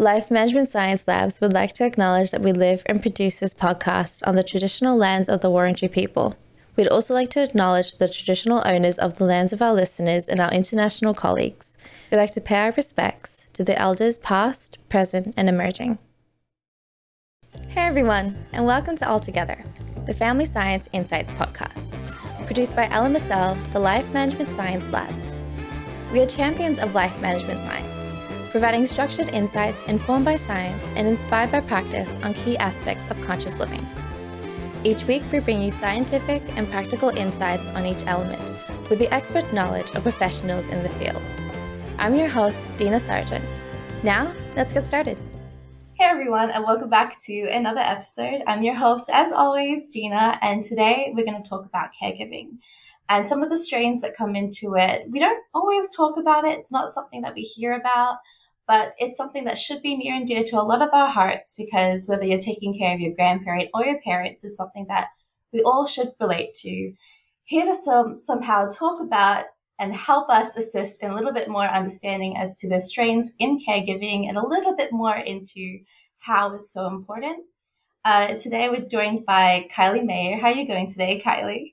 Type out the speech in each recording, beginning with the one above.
Life Management Science Labs would like to acknowledge that we live and produce this podcast on the traditional lands of the Wurundjeri people. We'd also like to acknowledge the traditional owners of the lands of our listeners and our international colleagues. We'd like to pay our respects to the elders past, present, and emerging. Hey everyone, and welcome to All Together, the Family Science Insights podcast, produced by Massell, the Life Management Science Labs. We are champions of life management science providing structured insights informed by science and inspired by practice on key aspects of conscious living. Each week, we bring you scientific and practical insights on each element with the expert knowledge of professionals in the field. I'm your host, Dina Sargeant. Now, let's get started. Hey everyone, and welcome back to another episode. I'm your host, as always, Dina, and today we're going to talk about caregiving and some of the strains that come into it. We don't always talk about it, it's not something that we hear about, but it's something that should be near and dear to a lot of our hearts because whether you're taking care of your grandparent or your parents is something that we all should relate to. Here to some, somehow talk about and help us assist in a little bit more understanding as to the strains in caregiving and a little bit more into how it's so important. Uh, today we're joined by Kylie Meyer. How are you going today, Kylie?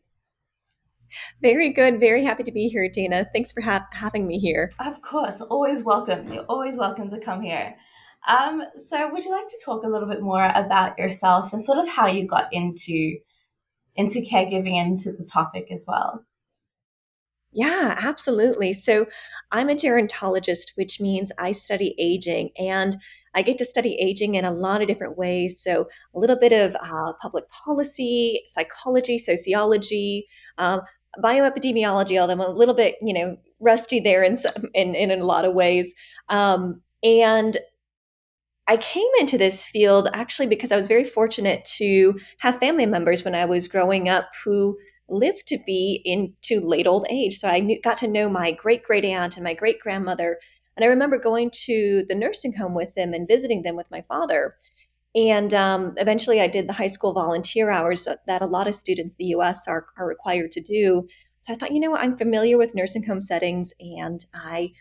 Very good. Very happy to be here, Dana. Thanks for ha- having me here. Of course. Always welcome. You're always welcome to come here. Um, so, would you like to talk a little bit more about yourself and sort of how you got into into caregiving and into the topic as well? Yeah, absolutely. So, I'm a gerontologist, which means I study aging, and I get to study aging in a lot of different ways. So, a little bit of uh, public policy, psychology, sociology, um, bioepidemiology, although I'm a little bit, you know, rusty there in some in, in, a lot of ways. Um, and I came into this field actually because I was very fortunate to have family members when I was growing up who lived to be into late old age. So I knew, got to know my great great aunt and my great grandmother. And I remember going to the nursing home with them and visiting them with my father. And um, eventually, I did the high school volunteer hours that a lot of students in the US are, are required to do. So I thought, you know what, I'm familiar with nursing home settings, and I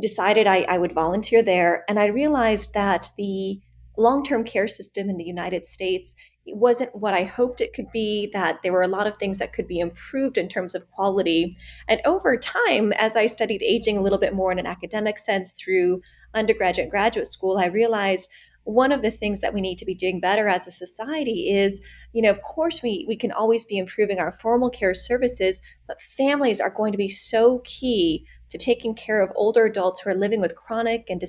decided I, I would volunteer there. And I realized that the long term care system in the United States it wasn't what I hoped it could be, that there were a lot of things that could be improved in terms of quality. And over time, as I studied aging a little bit more in an academic sense through undergraduate and graduate school, I realized one of the things that we need to be doing better as a society is you know of course we we can always be improving our formal care services but families are going to be so key to taking care of older adults who are living with chronic and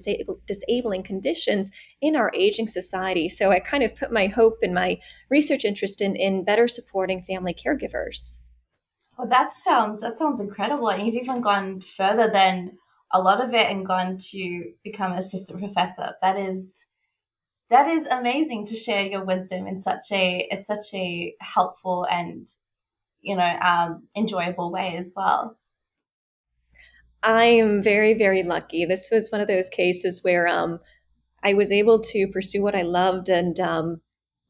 disabling conditions in our aging society. So i kind of put my hope and my research interest in in better supporting family caregivers. Well that sounds that sounds incredible. And you've even gone further than a lot of it and gone to become assistant professor. That is that is amazing to share your wisdom in such a it's such a helpful and you know um, enjoyable way as well. I am very very lucky. This was one of those cases where um, i was able to pursue what i loved and um,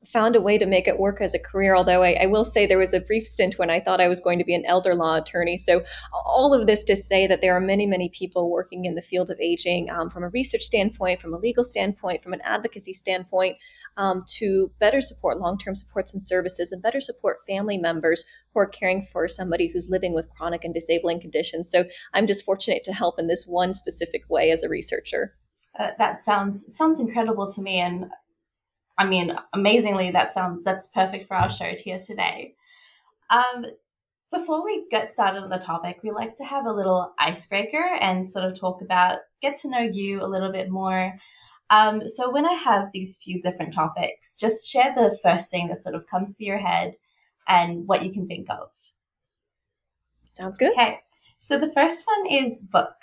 found a way to make it work as a career. Although I, I, will say there was a brief stint when I thought I was going to be an elder law attorney. So, all of this to say that there are many, many people working in the field of aging um, from a research standpoint, from a legal standpoint, from an advocacy standpoint, um, to better support long term supports and services and better support family members who are caring for somebody who's living with chronic and disabling conditions. So, I'm just fortunate to help in this one specific way as a researcher. Uh, that sounds sounds incredible to me, and I mean, amazingly, that sounds that's perfect for our show here today. Um, before we get started on the topic, we like to have a little icebreaker and sort of talk about get to know you a little bit more. Um, so when I have these few different topics, just share the first thing that sort of comes to your head and what you can think of. Sounds good. Okay. So the first one is book.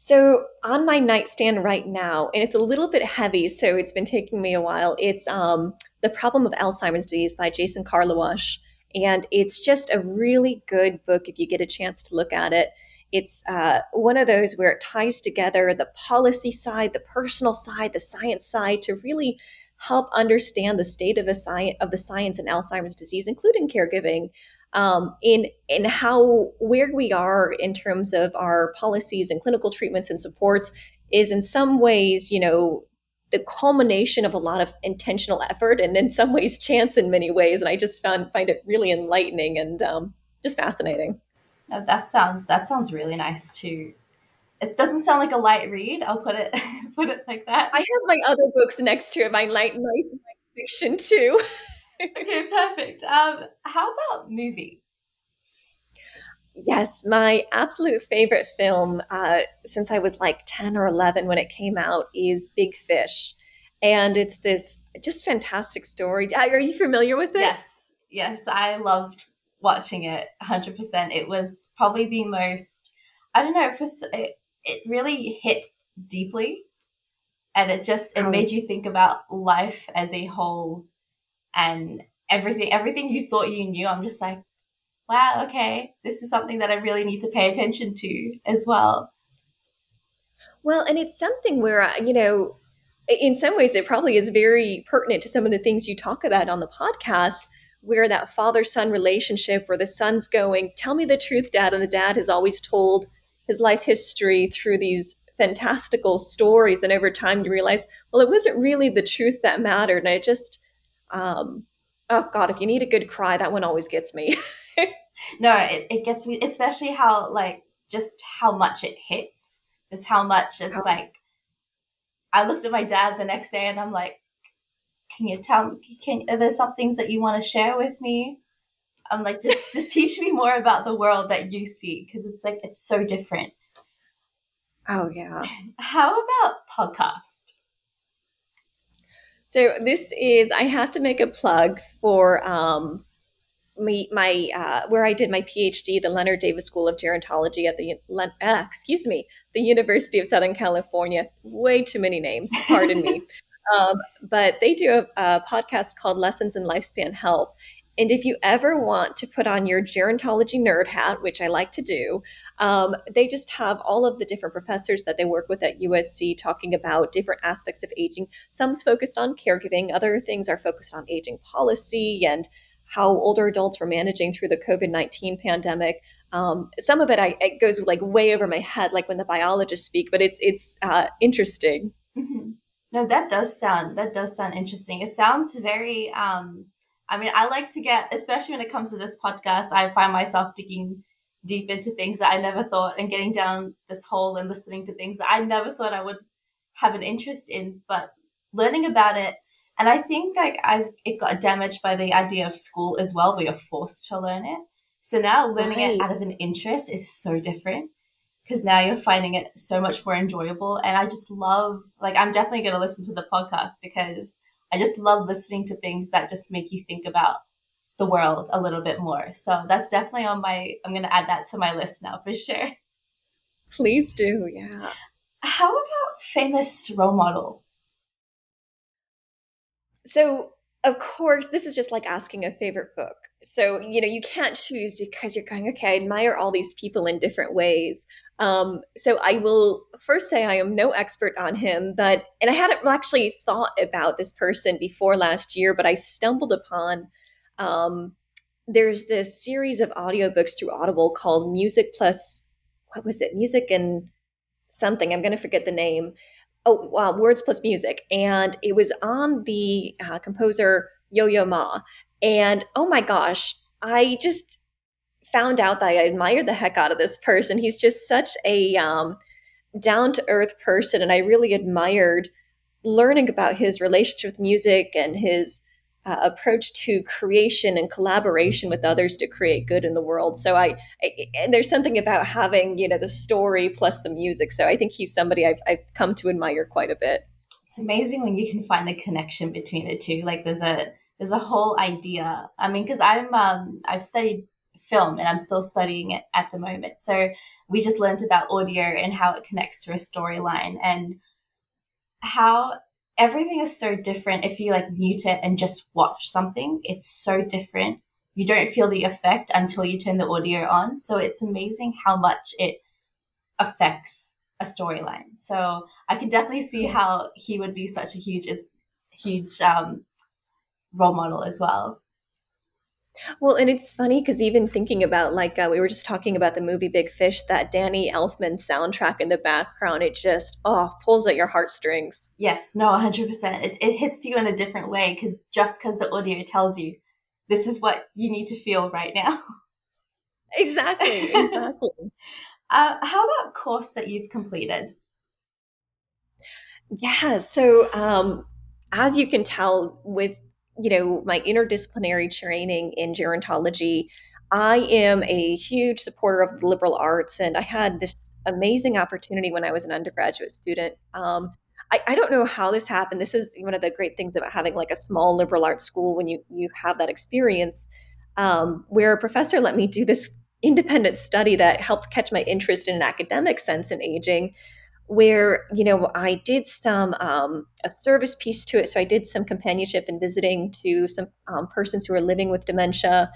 So on my nightstand right now, and it's a little bit heavy, so it's been taking me a while. It's um, The Problem of Alzheimer's Disease by Jason Karlawish. And it's just a really good book if you get a chance to look at it. It's uh, one of those where it ties together the policy side, the personal side, the science side to really help understand the state of, a sci- of the science in Alzheimer's disease, including caregiving, um, in in how where we are in terms of our policies and clinical treatments and supports is in some ways, you know, the culmination of a lot of intentional effort and in some ways chance in many ways. And I just found find it really enlightening and um, just fascinating. No, that sounds that sounds really nice too. It doesn't sound like a light read. I'll put it put it like that. I have my other books next to it, my light nice fiction too. okay, perfect. Um, how about movie? Yes, my absolute favorite film uh, since I was like 10 or 11 when it came out is Big Fish. And it's this just fantastic story. Are you familiar with it? Yes, yes. I loved watching it 100%. It was probably the most, I don't know, for, it, it really hit deeply. And it just, it oh. made you think about life as a whole and everything, everything you thought you knew. I'm just like, wow, okay, this is something that I really need to pay attention to as well. Well, and it's something where, uh, you know, in some ways it probably is very pertinent to some of the things you talk about on the podcast where that father son relationship where the son's going tell me the truth dad and the dad has always told his life history through these fantastical stories and over time you realize well it wasn't really the truth that mattered and it just um, oh god if you need a good cry that one always gets me no, it, it gets me, especially how like just how much it hits, is how much it's like. I looked at my dad the next day and I'm like, "Can you tell me? Can are there some things that you want to share with me?" I'm like, just just teach me more about the world that you see because it's like it's so different. Oh yeah. How about podcast? So this is I have to make a plug for um my, my uh, where I did my PhD, the Leonard Davis School of Gerontology at the uh, excuse me, the University of Southern California. Way too many names, pardon me. Um, but they do a, a, podcast called Lessons in Lifespan Health. And if you ever want to put on your gerontology nerd hat, which I like to do, um, they just have all of the different professors that they work with at USC talking about different aspects of aging. Some's focused on caregiving, other things are focused on aging policy and how older adults were managing through the COVID 19 pandemic. Um, some of it, I, it goes like way over my head, like when the biologists speak, but it's, it's uh, interesting. Mm-hmm. No, that does sound, that does sound interesting. It sounds very, um, I mean, I like to get, especially when it comes to this podcast, I find myself digging deep into things that I never thought and getting down this hole and listening to things that I never thought I would have an interest in, but learning about it and I think like I've it got damaged by the idea of school as well, where you're forced to learn it. So now learning right. it out of an interest is so different because now you're finding it so much more enjoyable. And I just love like I'm definitely going to listen to the podcast because I just love listening to things that just make you think about the world a little bit more. So that's definitely on my I'm going to add that to my list now for sure. Please do. Yeah. How about famous role model? So, of course, this is just like asking a favorite book. So, you know, you can't choose because you're going, okay, I admire all these people in different ways. Um, so, I will first say I am no expert on him, but, and I hadn't actually thought about this person before last year, but I stumbled upon, um, there's this series of audiobooks through Audible called Music Plus, what was it? Music and something. I'm going to forget the name oh, wow, words plus music. And it was on the uh, composer Yo Yo Ma. And oh my gosh, I just found out that I admired the heck out of this person. He's just such a um, down to earth person. And I really admired learning about his relationship with music and his uh, approach to creation and collaboration with others to create good in the world. So I, I, and there's something about having you know the story plus the music. So I think he's somebody I've I've come to admire quite a bit. It's amazing when you can find a connection between the two. Like there's a there's a whole idea. I mean, because I'm um, I've studied film and I'm still studying it at the moment. So we just learned about audio and how it connects to a storyline and how everything is so different if you like mute it and just watch something. It's so different. You don't feel the effect until you turn the audio on. So it's amazing how much it affects a storyline. So I can definitely see how he would be such a huge it's huge um, role model as well. Well, and it's funny because even thinking about like uh, we were just talking about the movie Big Fish, that Danny Elfman soundtrack in the background, it just oh pulls at your heartstrings. Yes, no, hundred percent. It it hits you in a different way because just because the audio tells you this is what you need to feel right now. Exactly, exactly. uh, how about course that you've completed? Yeah, so um, as you can tell with you know my interdisciplinary training in gerontology, I am a huge supporter of the liberal arts, and I had this amazing opportunity when I was an undergraduate student. Um, I, I don't know how this happened. This is one of the great things about having like a small liberal arts school when you you have that experience, um, where a professor let me do this independent study that helped catch my interest in an academic sense in aging where you know i did some um, a service piece to it. So i did some companionship and visiting to some um, persons who were living with dementia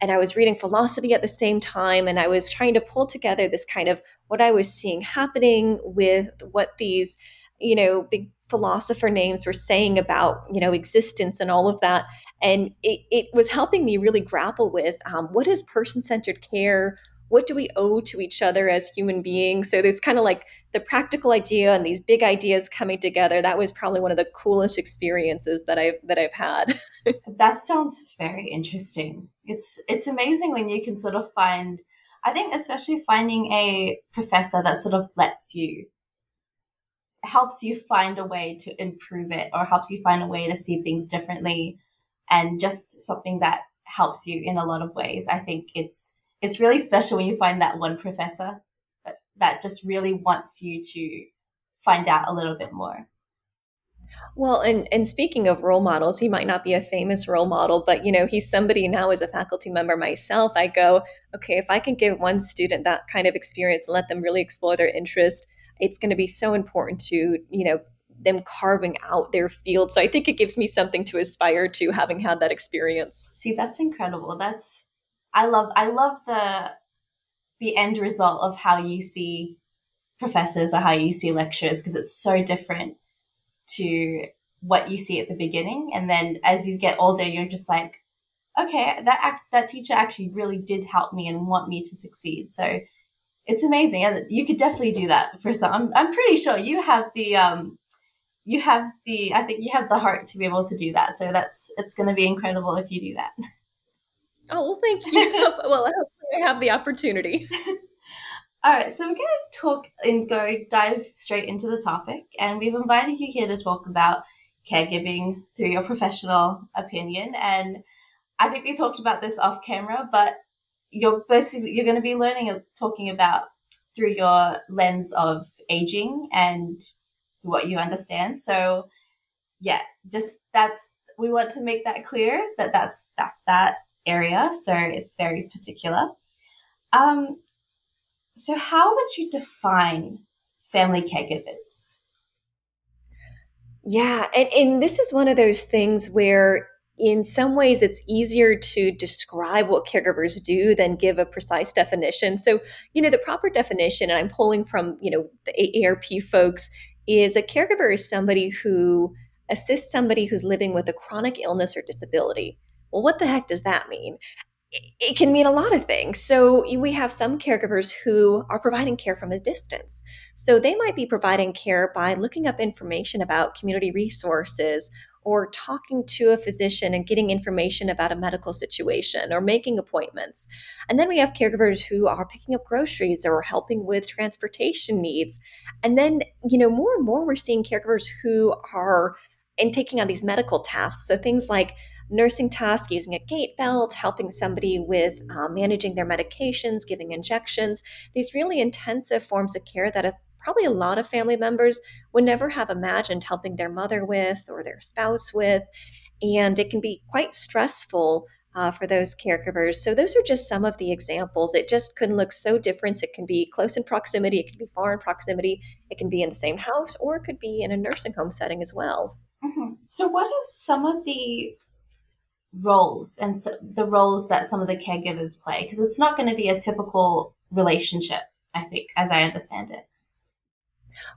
and i was reading philosophy at the same time and i was trying to pull together this kind of what i was seeing happening with what these you know big philosopher names were saying about you know existence and all of that. And it, it was helping me really grapple with um, what is person-centered care what do we owe to each other as human beings? So there's kind of like the practical idea and these big ideas coming together. That was probably one of the coolest experiences that I've that I've had. that sounds very interesting. It's it's amazing when you can sort of find I think especially finding a professor that sort of lets you helps you find a way to improve it or helps you find a way to see things differently and just something that helps you in a lot of ways. I think it's it's really special when you find that one professor that, that just really wants you to find out a little bit more. Well, and and speaking of role models, he might not be a famous role model, but you know, he's somebody now as a faculty member myself, I go, okay, if I can give one student that kind of experience, and let them really explore their interest, it's going to be so important to, you know, them carving out their field. So I think it gives me something to aspire to having had that experience. See, that's incredible. That's I love I love the the end result of how you see professors or how you see lecturers because it's so different to what you see at the beginning. And then as you get older you're just like okay that act, that teacher actually really did help me and want me to succeed. So it's amazing. And you could definitely do that for some I'm, I'm pretty sure you have the um you have the i think you have the heart to be able to do that. So that's it's going to be incredible if you do that Oh, well, thank you. well, I hope I have the opportunity. All right, so we're going to talk and go dive straight into the topic. And we've invited you here to talk about caregiving through your professional opinion. And I think we talked about this off camera, but you're basically you're going to be learning and talking about through your lens of aging and what you understand. So, yeah, just that's we want to make that clear that that's that's that area, so it's very particular. Um, so, how would you define family caregivers? Yeah, and, and this is one of those things where in some ways it's easier to describe what caregivers do than give a precise definition so you know the proper definition and i'm pulling from you know the aarp folks is a caregiver is somebody who assists somebody who's living with a chronic illness or disability well, what the heck does that mean? It can mean a lot of things. So, we have some caregivers who are providing care from a distance. So, they might be providing care by looking up information about community resources or talking to a physician and getting information about a medical situation or making appointments. And then we have caregivers who are picking up groceries or helping with transportation needs. And then, you know, more and more we're seeing caregivers who are and taking on these medical tasks. So things like nursing tasks, using a gait belt, helping somebody with uh, managing their medications, giving injections, these really intensive forms of care that probably a lot of family members would never have imagined helping their mother with or their spouse with. And it can be quite stressful uh, for those caregivers. So, those are just some of the examples. It just can look so different. It can be close in proximity, it can be far in proximity, it can be in the same house, or it could be in a nursing home setting as well. Mm-hmm. So, what are some of the roles and so the roles that some of the caregivers play because it's not going to be a typical relationship i think as i understand it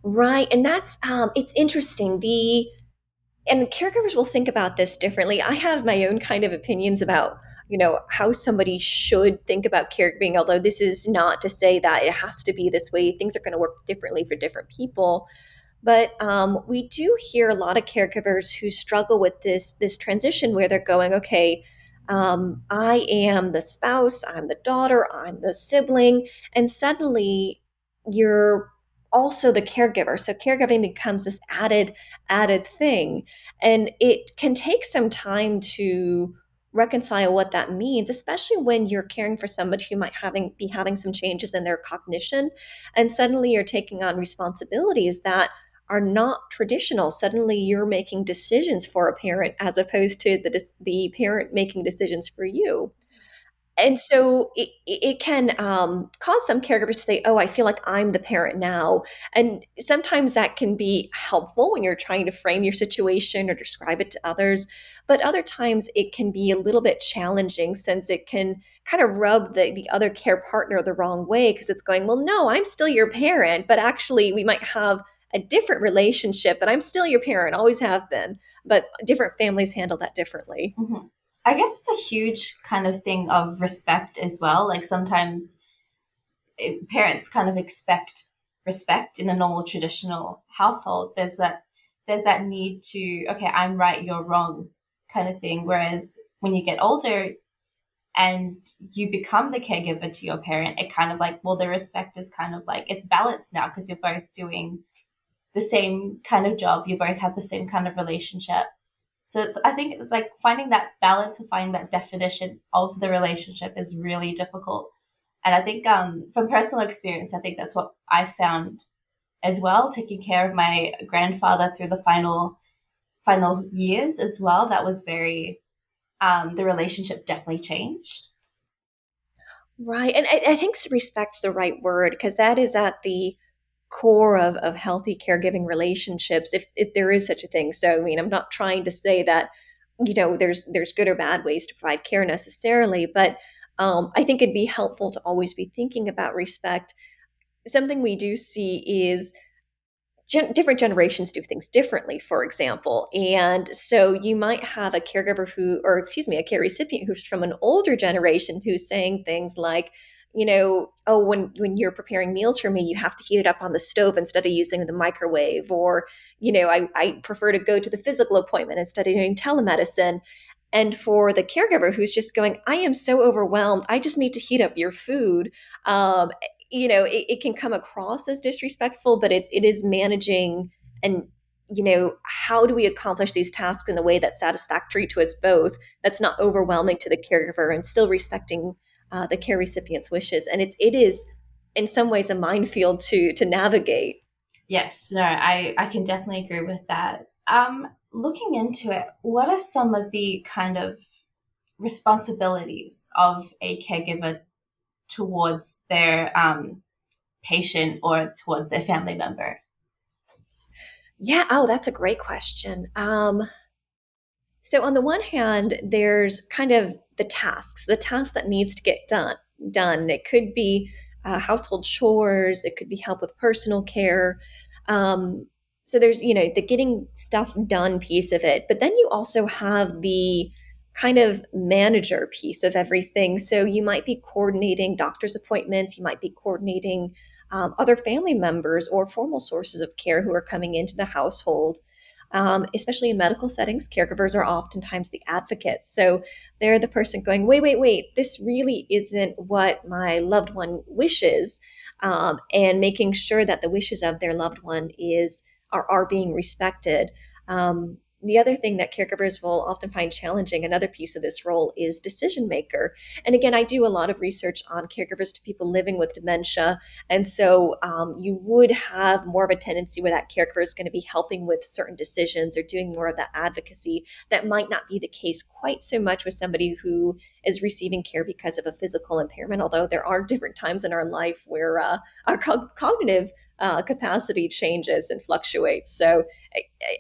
right and that's um it's interesting the and caregivers will think about this differently i have my own kind of opinions about you know, how somebody should think about caregiving, although this is not to say that it has to be this way. Things are going to work differently for different people. But um, we do hear a lot of caregivers who struggle with this this transition where they're going, okay, um, I am the spouse, I'm the daughter, I'm the sibling, and suddenly you're also the caregiver. So caregiving becomes this added added thing, and it can take some time to reconcile what that means especially when you're caring for somebody who might having be having some changes in their cognition and suddenly you're taking on responsibilities that are not traditional. Suddenly you're making decisions for a parent as opposed to the, the parent making decisions for you. And so it, it can um, cause some caregivers to say, Oh, I feel like I'm the parent now. And sometimes that can be helpful when you're trying to frame your situation or describe it to others. But other times it can be a little bit challenging since it can kind of rub the, the other care partner the wrong way because it's going, Well, no, I'm still your parent. But actually, we might have a different relationship, but I'm still your parent, always have been. But different families handle that differently. Mm-hmm. I guess it's a huge kind of thing of respect as well. Like sometimes it, parents kind of expect respect in a normal traditional household. There's that there's that need to okay, I'm right, you're wrong kind of thing. Whereas when you get older and you become the caregiver to your parent, it kind of like well, the respect is kind of like it's balanced now because you're both doing the same kind of job. You both have the same kind of relationship. So it's I think it's like finding that balance and finding that definition of the relationship is really difficult. And I think um, from personal experience, I think that's what I found as well, taking care of my grandfather through the final final years as well. That was very um, the relationship definitely changed. Right. And I, I think respect's the right word because that is at the core of, of healthy caregiving relationships if, if there is such a thing. So i mean i'm not trying to say that you know there's there's good or bad ways to provide care necessarily but um, i think it'd be helpful to always be thinking about respect. Something we do see is gen- different generations do things differently for example and so you might have a caregiver who or excuse me a care recipient who's from an older generation who's saying things like you know, oh, when when you're preparing meals for me, you have to heat it up on the stove instead of using the microwave, or you know, I, I prefer to go to the physical appointment instead of doing telemedicine. And for the caregiver who's just going, I am so overwhelmed, I just need to heat up your food. Um, you know, it, it can come across as disrespectful, but it's it is managing and you know how do we accomplish these tasks in a way that's satisfactory to us both that's not overwhelming to the caregiver and still respecting uh, the care recipient's wishes, and it's it is in some ways a minefield to to navigate. Yes, no, I I can definitely agree with that. Um, looking into it, what are some of the kind of responsibilities of a caregiver towards their um, patient or towards their family member? Yeah, oh, that's a great question. Um, so on the one hand, there's kind of the tasks, the tasks that needs to get done. Done. It could be uh, household chores. It could be help with personal care. Um, so there's you know the getting stuff done piece of it, but then you also have the kind of manager piece of everything. So you might be coordinating doctor's appointments. You might be coordinating um, other family members or formal sources of care who are coming into the household um, especially in medical settings, caregivers are oftentimes the advocates. So they're the person going, wait, wait, wait, this really isn't what my loved one wishes, um, and making sure that the wishes of their loved one is are, are being respected. Um, the other thing that caregivers will often find challenging, another piece of this role, is decision maker. And again, I do a lot of research on caregivers to people living with dementia. And so um, you would have more of a tendency where that caregiver is going to be helping with certain decisions or doing more of that advocacy. That might not be the case quite so much with somebody who is receiving care because of a physical impairment, although there are different times in our life where uh, our co- cognitive uh, capacity changes and fluctuates. So,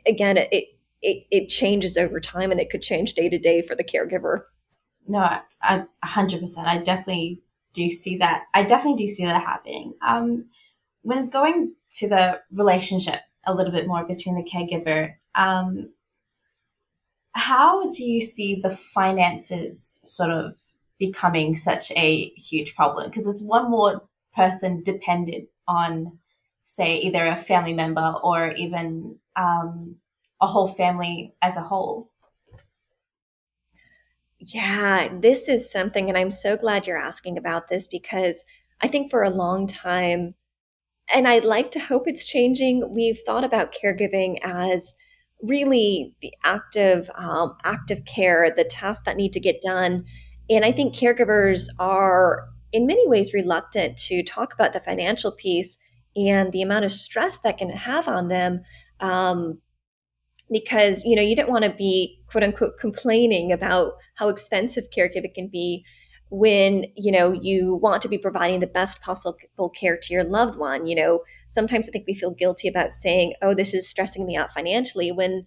again, it it, it changes over time and it could change day to day for the caregiver. No, I, a hundred percent. I definitely do see that. I definitely do see that happening. Um, when going to the relationship a little bit more between the caregiver, um, how do you see the finances sort of becoming such a huge problem? Because there's one more person dependent on, say, either a family member or even um, a whole family as a whole. Yeah, this is something, and I'm so glad you're asking about this because I think for a long time, and I'd like to hope it's changing, we've thought about caregiving as really the active, um, active care, the tasks that need to get done. And I think caregivers are, in many ways, reluctant to talk about the financial piece and the amount of stress that can have on them. Um, because you know you don't want to be quote unquote complaining about how expensive caregiving can be when you know you want to be providing the best possible care to your loved one. You know sometimes i think we feel guilty about saying oh this is stressing me out financially when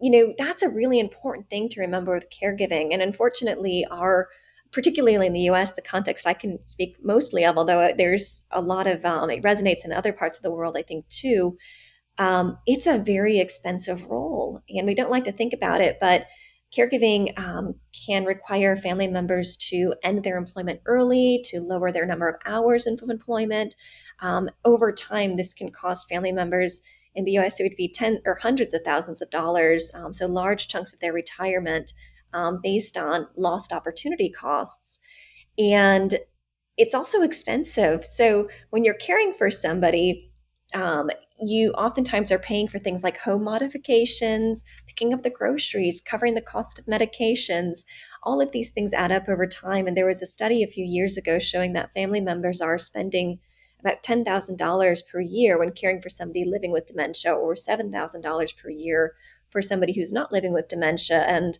you know that's a really important thing to remember with caregiving. And unfortunately our particularly in the us the context i can speak mostly of although there's a lot of um, it resonates in other parts of the world i think too um, it's a very expensive role. And we don't like to think about it, but caregiving um, can require family members to end their employment early, to lower their number of hours of employment. Um, over time, this can cost family members in the US, it would be 10 or hundreds of thousands of dollars, um, so large chunks of their retirement um, based on lost opportunity costs. And it's also expensive. So when you're caring for somebody, um, you oftentimes are paying for things like home modifications, picking up the groceries, covering the cost of medications. All of these things add up over time. And there was a study a few years ago showing that family members are spending about $10,000 per year when caring for somebody living with dementia, or $7,000 per year for somebody who's not living with dementia. And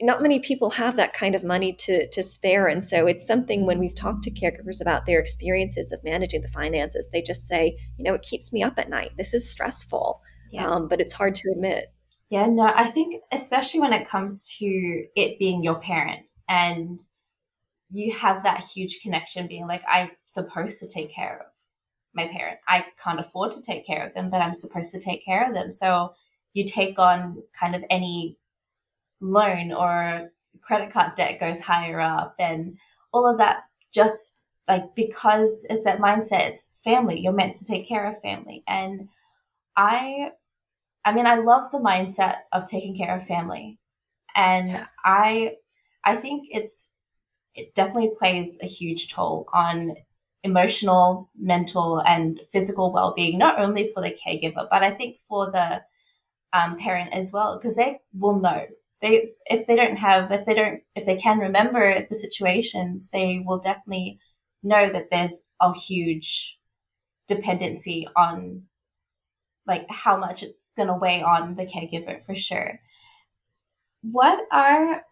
not many people have that kind of money to to spare. And so it's something when we've talked to caregivers about their experiences of managing the finances they just say you know it keeps me up at night. This is stressful. Yeah. um, but it's hard to admit. Yeah no i think especially when it comes to it being your parent and you have that huge connection being like i'm supposed to take care of my parent. I can't afford to take care of them but i'm supposed to take care of them. So you take on kind of any loan or credit card debt goes higher up and all of that just like because it's that mindset it's family. You're meant to take care of family. And i i mean i love the mindset of taking care of family. And yeah. i i think it's it definitely plays a huge toll on emotional mental and physical well-being not only for the caregiver but i think for the um, parent as well because they will know they if they don't have if they don't if they can remember the situations they will definitely know that there's a huge dependency on like how much it's going to weigh on the caregiver for sure. What are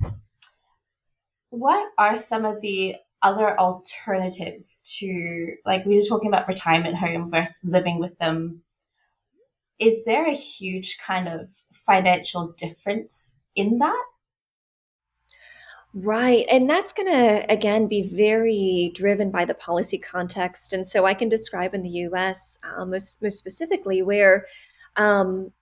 what are some of the other alternatives to like we were talking about retirement home versus living with them. Is there a huge kind of financial difference in that. Right. And that's going to, again, be very driven by the policy context. And so I can describe in the US um, most, most, specifically where, um,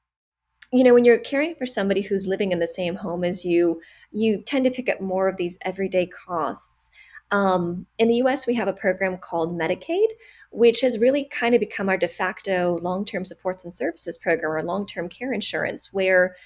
you know, when you're caring for somebody who's living in the same home as you, you tend to pick up more of these everyday costs. Um, in the US, we have a program called Medicaid, which has really kind of become our de facto long term supports and services program or long term care insurance, where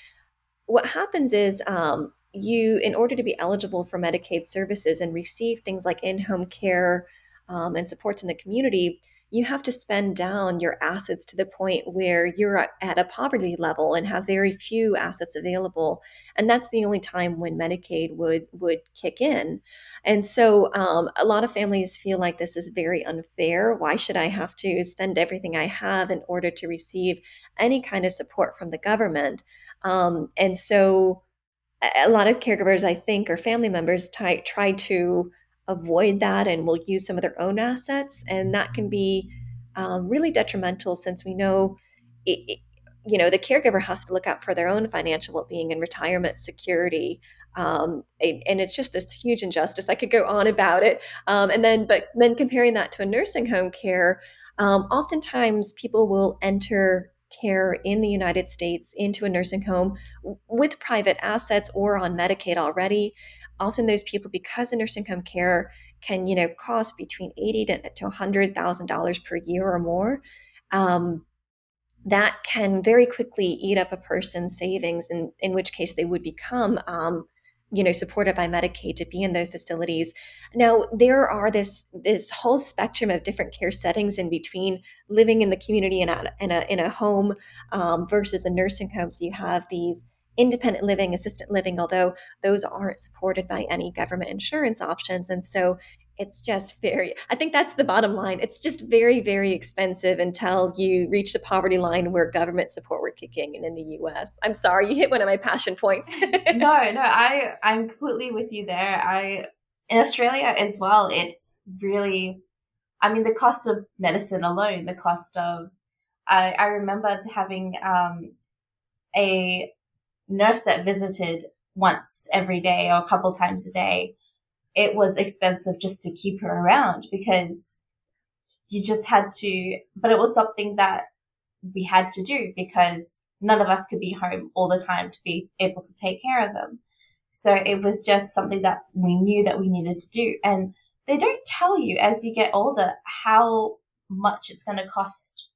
what happens is um, you, in order to be eligible for Medicaid services and receive things like in home care um, and supports in the community, you have to spend down your assets to the point where you're at a poverty level and have very few assets available. And that's the only time when medicaid would would kick in. And so um, a lot of families feel like this is very unfair. Why should i have to spend everything i have in order to receive any kind of support from the government um, and so a lot of caregivers, I think, or family members try, try to avoid that and will use some of their own assets. And that can be um, really detrimental since we know it, it, you know the caregiver has to look out for their own financial well-being and retirement security um, and it's just this huge injustice i could go on about it um, and then but then comparing that to a nursing home care um, oftentimes people will enter care in the United States into a nursing home with private assets or on Medicaid already. Often those people, because the nursing home care can, you know, cost between eighty to, hundred thousand dollars per year or more. Um, that can very quickly eat up a person's savings, in, in which case they would become um, you know supported by medicaid to be in those facilities. Now there are this this whole spectrum of different care settings in between living in the community in a in a, in a home um, versus a nursing home so you have these independent living assisted living although those aren't supported by any government insurance options. And so it's just very i think that's the bottom line. It's just very very expensive until you reach the poverty line where government support were kicking in in the us i'm sorry you hit one of my passion points. No no i i'm completely with you there. I in australia as well it's really i mean the cost of medicine alone the cost of i i remember having um a nurse that visited once every day or a couple times a day it was expensive just to keep her around because you just had to, but it was something that we had to do because none of us could be home all the time to be able to take care of them. So it was just something that we knew that we needed to do. And they don't tell you as you get older how much it's going to cost.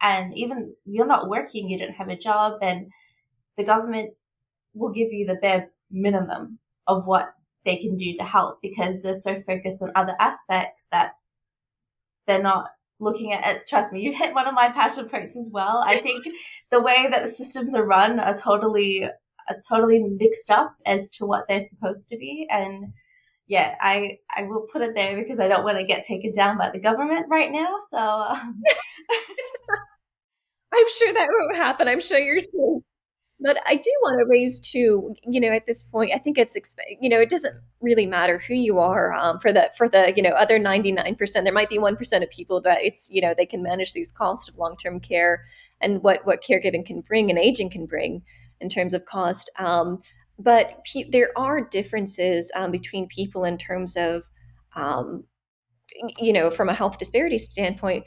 And even you're not working, you don't have a job, and the government will give you the bare minimum of what they can do to help because they're so focused on other aspects that they're not looking at it. Trust me, you hit one of my passion points as well. I think the way that the systems are run are totally are totally mixed up as to what they're supposed to be. And yeah, I I will put it there because I don't want to get taken down by the government right now. So um. I'm sure that won't happen. I'm sure you're still but I do want to raise too, you know, at this point, I think it's, you know, it doesn't really matter who you are um, for the, for the, you know, other 99%, there might be 1% of people that it's, you know, they can manage these costs of long-term care and what, what caregiving can bring and aging can bring in terms of cost. Um, but pe- there are differences um, between people in terms of, um, you know, from a health disparity standpoint,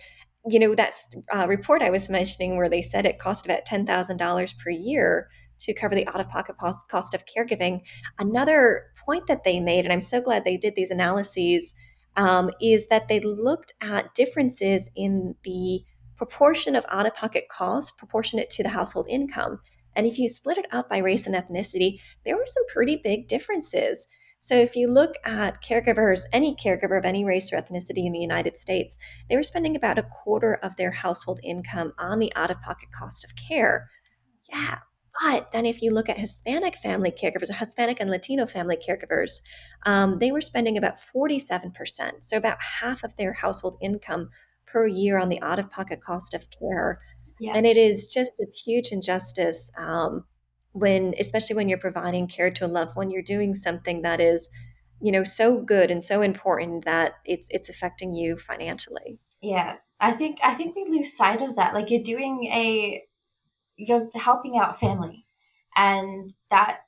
you know, that uh, report I was mentioning where they said it cost about $10,000 per year to cover the out of pocket cost of caregiving. Another point that they made, and I'm so glad they did these analyses, um, is that they looked at differences in the proportion of out of pocket cost proportionate to the household income. And if you split it up by race and ethnicity, there were some pretty big differences. So if you look at caregivers, any caregiver of any race or ethnicity in the United States, they were spending about a quarter of their household income on the out of pocket cost of care. Yeah. But then if you look at Hispanic family caregivers, or Hispanic and Latino family caregivers, um, they were spending about 47%. So about half of their household income per year on the out of pocket cost of care. Yeah. And it is just this huge injustice. Um, when especially when you're providing care to a loved one you're doing something that is you know so good and so important that it's it's affecting you financially. Yeah. I think i think we lose sight of that. Like you're doing a you're helping out family and that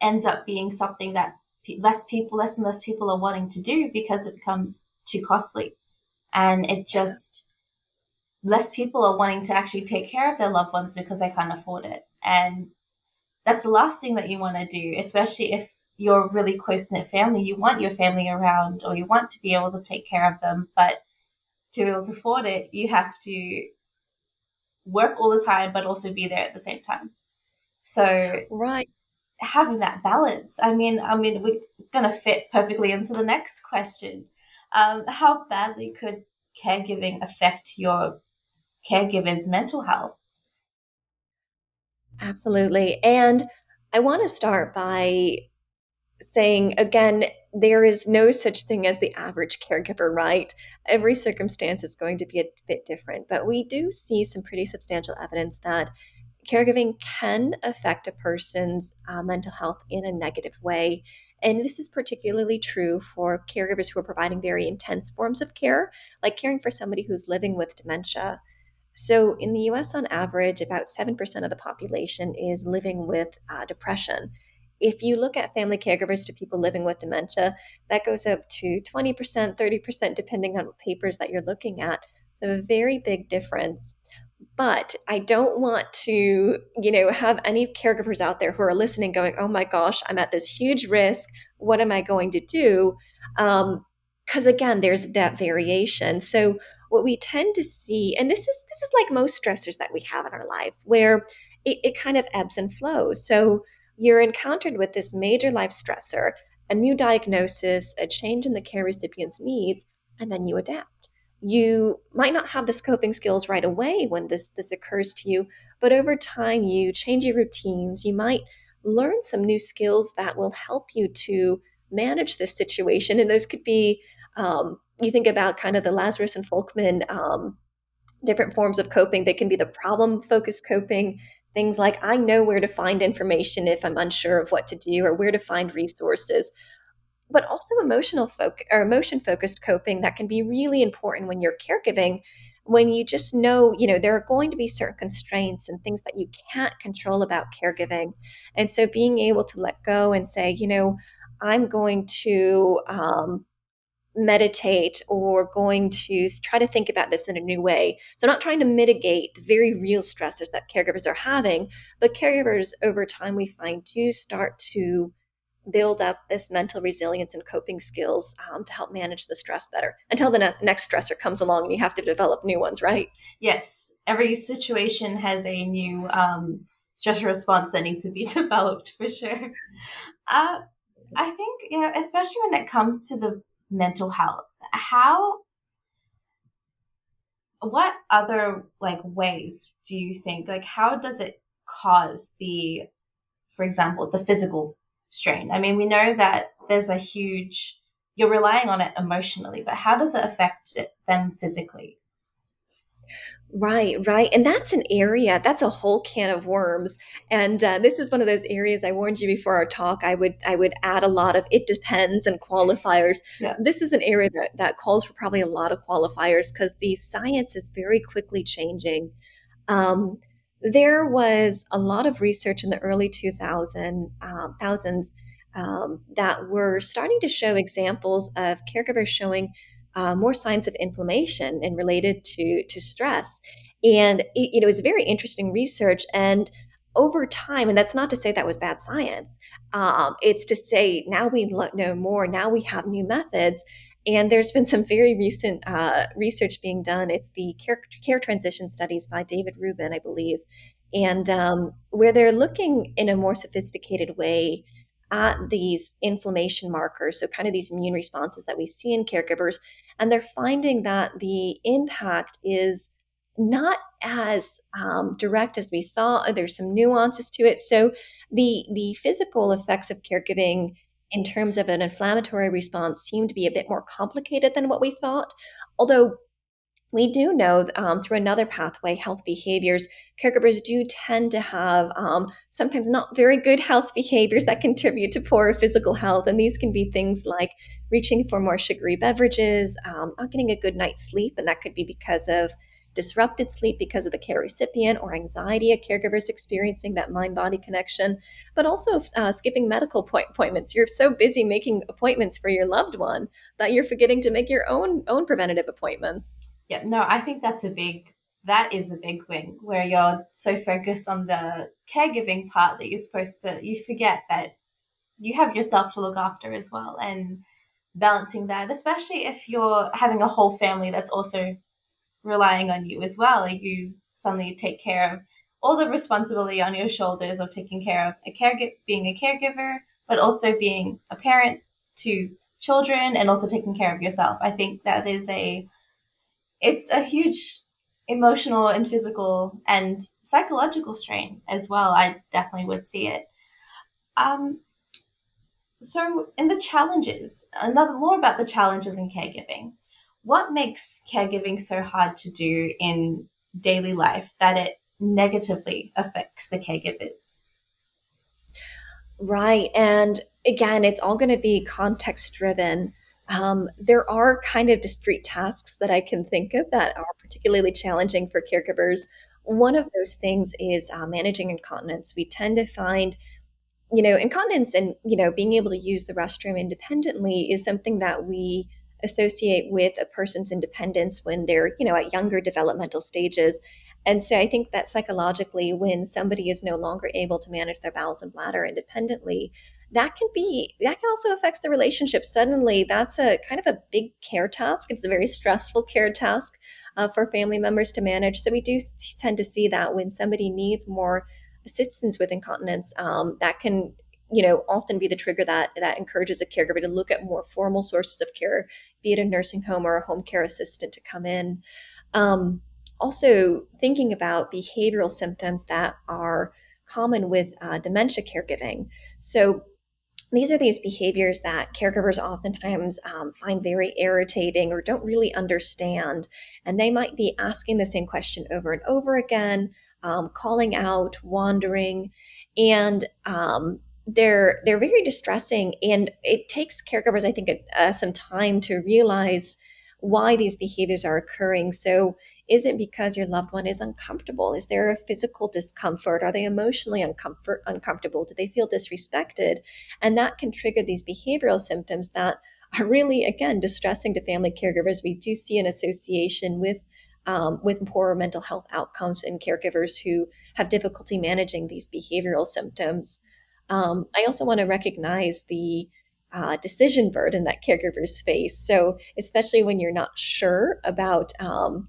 ends up being something that less people less and less people are wanting to do because it becomes too costly. And it just less people are wanting to actually take care of their loved ones because they can't afford it. And that's the last thing that you want to do, especially if you're a really close knit family. You want your family around or you want to be able to take care of them, but to be able to afford it, you have to work all the time, but also be there at the same time. So, right. Having that balance. I mean, I mean, we're gonna fit perfectly into the next question. Um, how badly could caregiving affect your caregiver's mental health? Absolutely. And I want to start by saying again, there is no such thing as the average caregiver, right? Every circumstance is going to be a bit different, but we do see some pretty substantial evidence that caregiving can affect a person's uh, mental health in a negative way. And this is particularly true for caregivers who are providing very intense forms of care, like caring for somebody who's living with dementia so, in the US, on average, about 7% of the population is living with uh, depression. If you look at family caregivers to people living with dementia, that goes up to 20%, 30%, depending on what papers that you're looking at. So, a very big difference. but I don't want to, you know, have any caregivers out there who are listening going, oh my gosh, I'm at this huge risk. What am I going to do? Because um, again, there's that variation. So what we tend to see, and this is this is like most stressors that we have in our life, where it, it kind of ebbs and flows. So you're encountered with this major life stressor, a new diagnosis, a change in the care recipient's needs, and then you adapt you might not have the coping skills right away when this this occurs to you but over time you change your routines you might learn some new skills that will help you to manage this situation and those could be um, you think about kind of the lazarus and folkman um, different forms of coping they can be the problem focused coping things like i know where to find information if i'm unsure of what to do or where to find resources. But also emotional folk or emotion focused coping that can be really important when you're caregiving when you just know you know there are going to be certain constraints and things that you can't control about caregiving. And so being able to let go and say you know i'm going to um, meditate or going to try to think about this in a new way so not trying to mitigate the very real stresses that caregivers are having but caregivers over time we find do start to build up this mental resilience and coping skills um, to help manage the stress better until the ne- next stressor comes along and you have to develop new ones, right? Yes. Every situation has a new um, stress response that needs to be developed for sure. Uh, I think, you know, especially when it comes to the mental health, how what other like ways do you think like how does it cause the for example the physical strain? I mean, we know that there's a huge, you're relying on it emotionally, but how does it affect it, them physically? Right, right. And that's an area, that's a whole can of worms. And uh, this is one of those areas I warned you before our talk. I would I would add a lot of it depends and qualifiers. Yeah. This is an area that, that calls for probably a lot of qualifiers because the science is very quickly changing. Um, there was a lot of research in the early 2000, um, thousands um, that were starting to show examples of caregivers showing uh, more signs of inflammation and related to to stress. And it, you know, it was very interesting research. And over time, and that's not to say that was bad science. Um, it's to say now we know more. Now we have new methods and there's been some very recent uh, research being done. It's the care, care, transition studies by David Rubin, I believe, and um, where they're looking in a more sophisticated way at these inflammation markers, so kind of these immune responses that we see in caregivers, and they're finding that the impact is not as um, direct as we thought. There's some nuances to it. So the the physical effects of caregiving in terms of an inflammatory response seem to be a bit more complicated than what we thought. Although we do know um, through another pathway, health behaviors, caregivers do tend to have um, sometimes not very good health behaviors that contribute to poor physical health. And these can be things like reaching for more sugary beverages, um, not getting a good night's sleep, and that could be because of disrupted sleep because of the care recipient or anxiety a caregiver is experiencing, that mind body connection, but also uh, skipping medical appointments. You're so busy making appointments for your loved one that you're forgetting to make your own own preventative appointments. Yeah, no, I think that's a big that is a big win where you're so focused on the caregiving part that you're supposed to you forget that you have yourself to look after as well and balancing that especially if you're having a whole family that's also relying on you as well. You suddenly take care of all the responsibility on your shoulders of taking care of a caregiver, being a caregiver, but also being a parent to children and also taking care of yourself. I think that is a it's a huge emotional and physical and psychological strain as well. I definitely would see it. Um, so, in the challenges, another more about the challenges in caregiving what makes caregiving so hard to do in daily life that it negatively affects the caregivers? Right. And again, it's all going to be context driven. Um, there are kind of discrete tasks that I can think of that are particularly challenging for caregivers. One of those things is uh, managing incontinence. We tend to find, you know, incontinence and, you know, being able to use the restroom independently is something that we associate with a person's independence when they're, you know, at younger developmental stages. And so I think that psychologically, when somebody is no longer able to manage their bowels and bladder independently, that can be that can also affect the relationship. Suddenly that's a kind of a big care task. It's a very stressful care task uh, for family members to manage. So we do tend to see that when somebody needs more assistance with incontinence um, that can you know often be the trigger that that encourages a caregiver to look at more formal sources of care be it a nursing home or a home care assistant to come in. Um, also thinking about behavioral symptoms that are common with uh, dementia caregiving. So these are these behaviors that caregivers oftentimes um, find very irritating or don't really understand and they might be asking the same question over and over again um, calling out wandering and um, they're they're very distressing and it takes caregivers i think uh, some time to realize why these behaviors are occurring. So is it because your loved one is uncomfortable? Is there a physical discomfort? Are they emotionally uncomfort uncomfortable? Do they feel disrespected? And that can trigger these behavioral symptoms that are really again distressing to family caregivers. We do see an association with um, with poorer mental health outcomes in caregivers who have difficulty managing these behavioral symptoms. Um, I also want to recognize the uh, decision burden that caregivers face. So, especially when you're not sure about, um,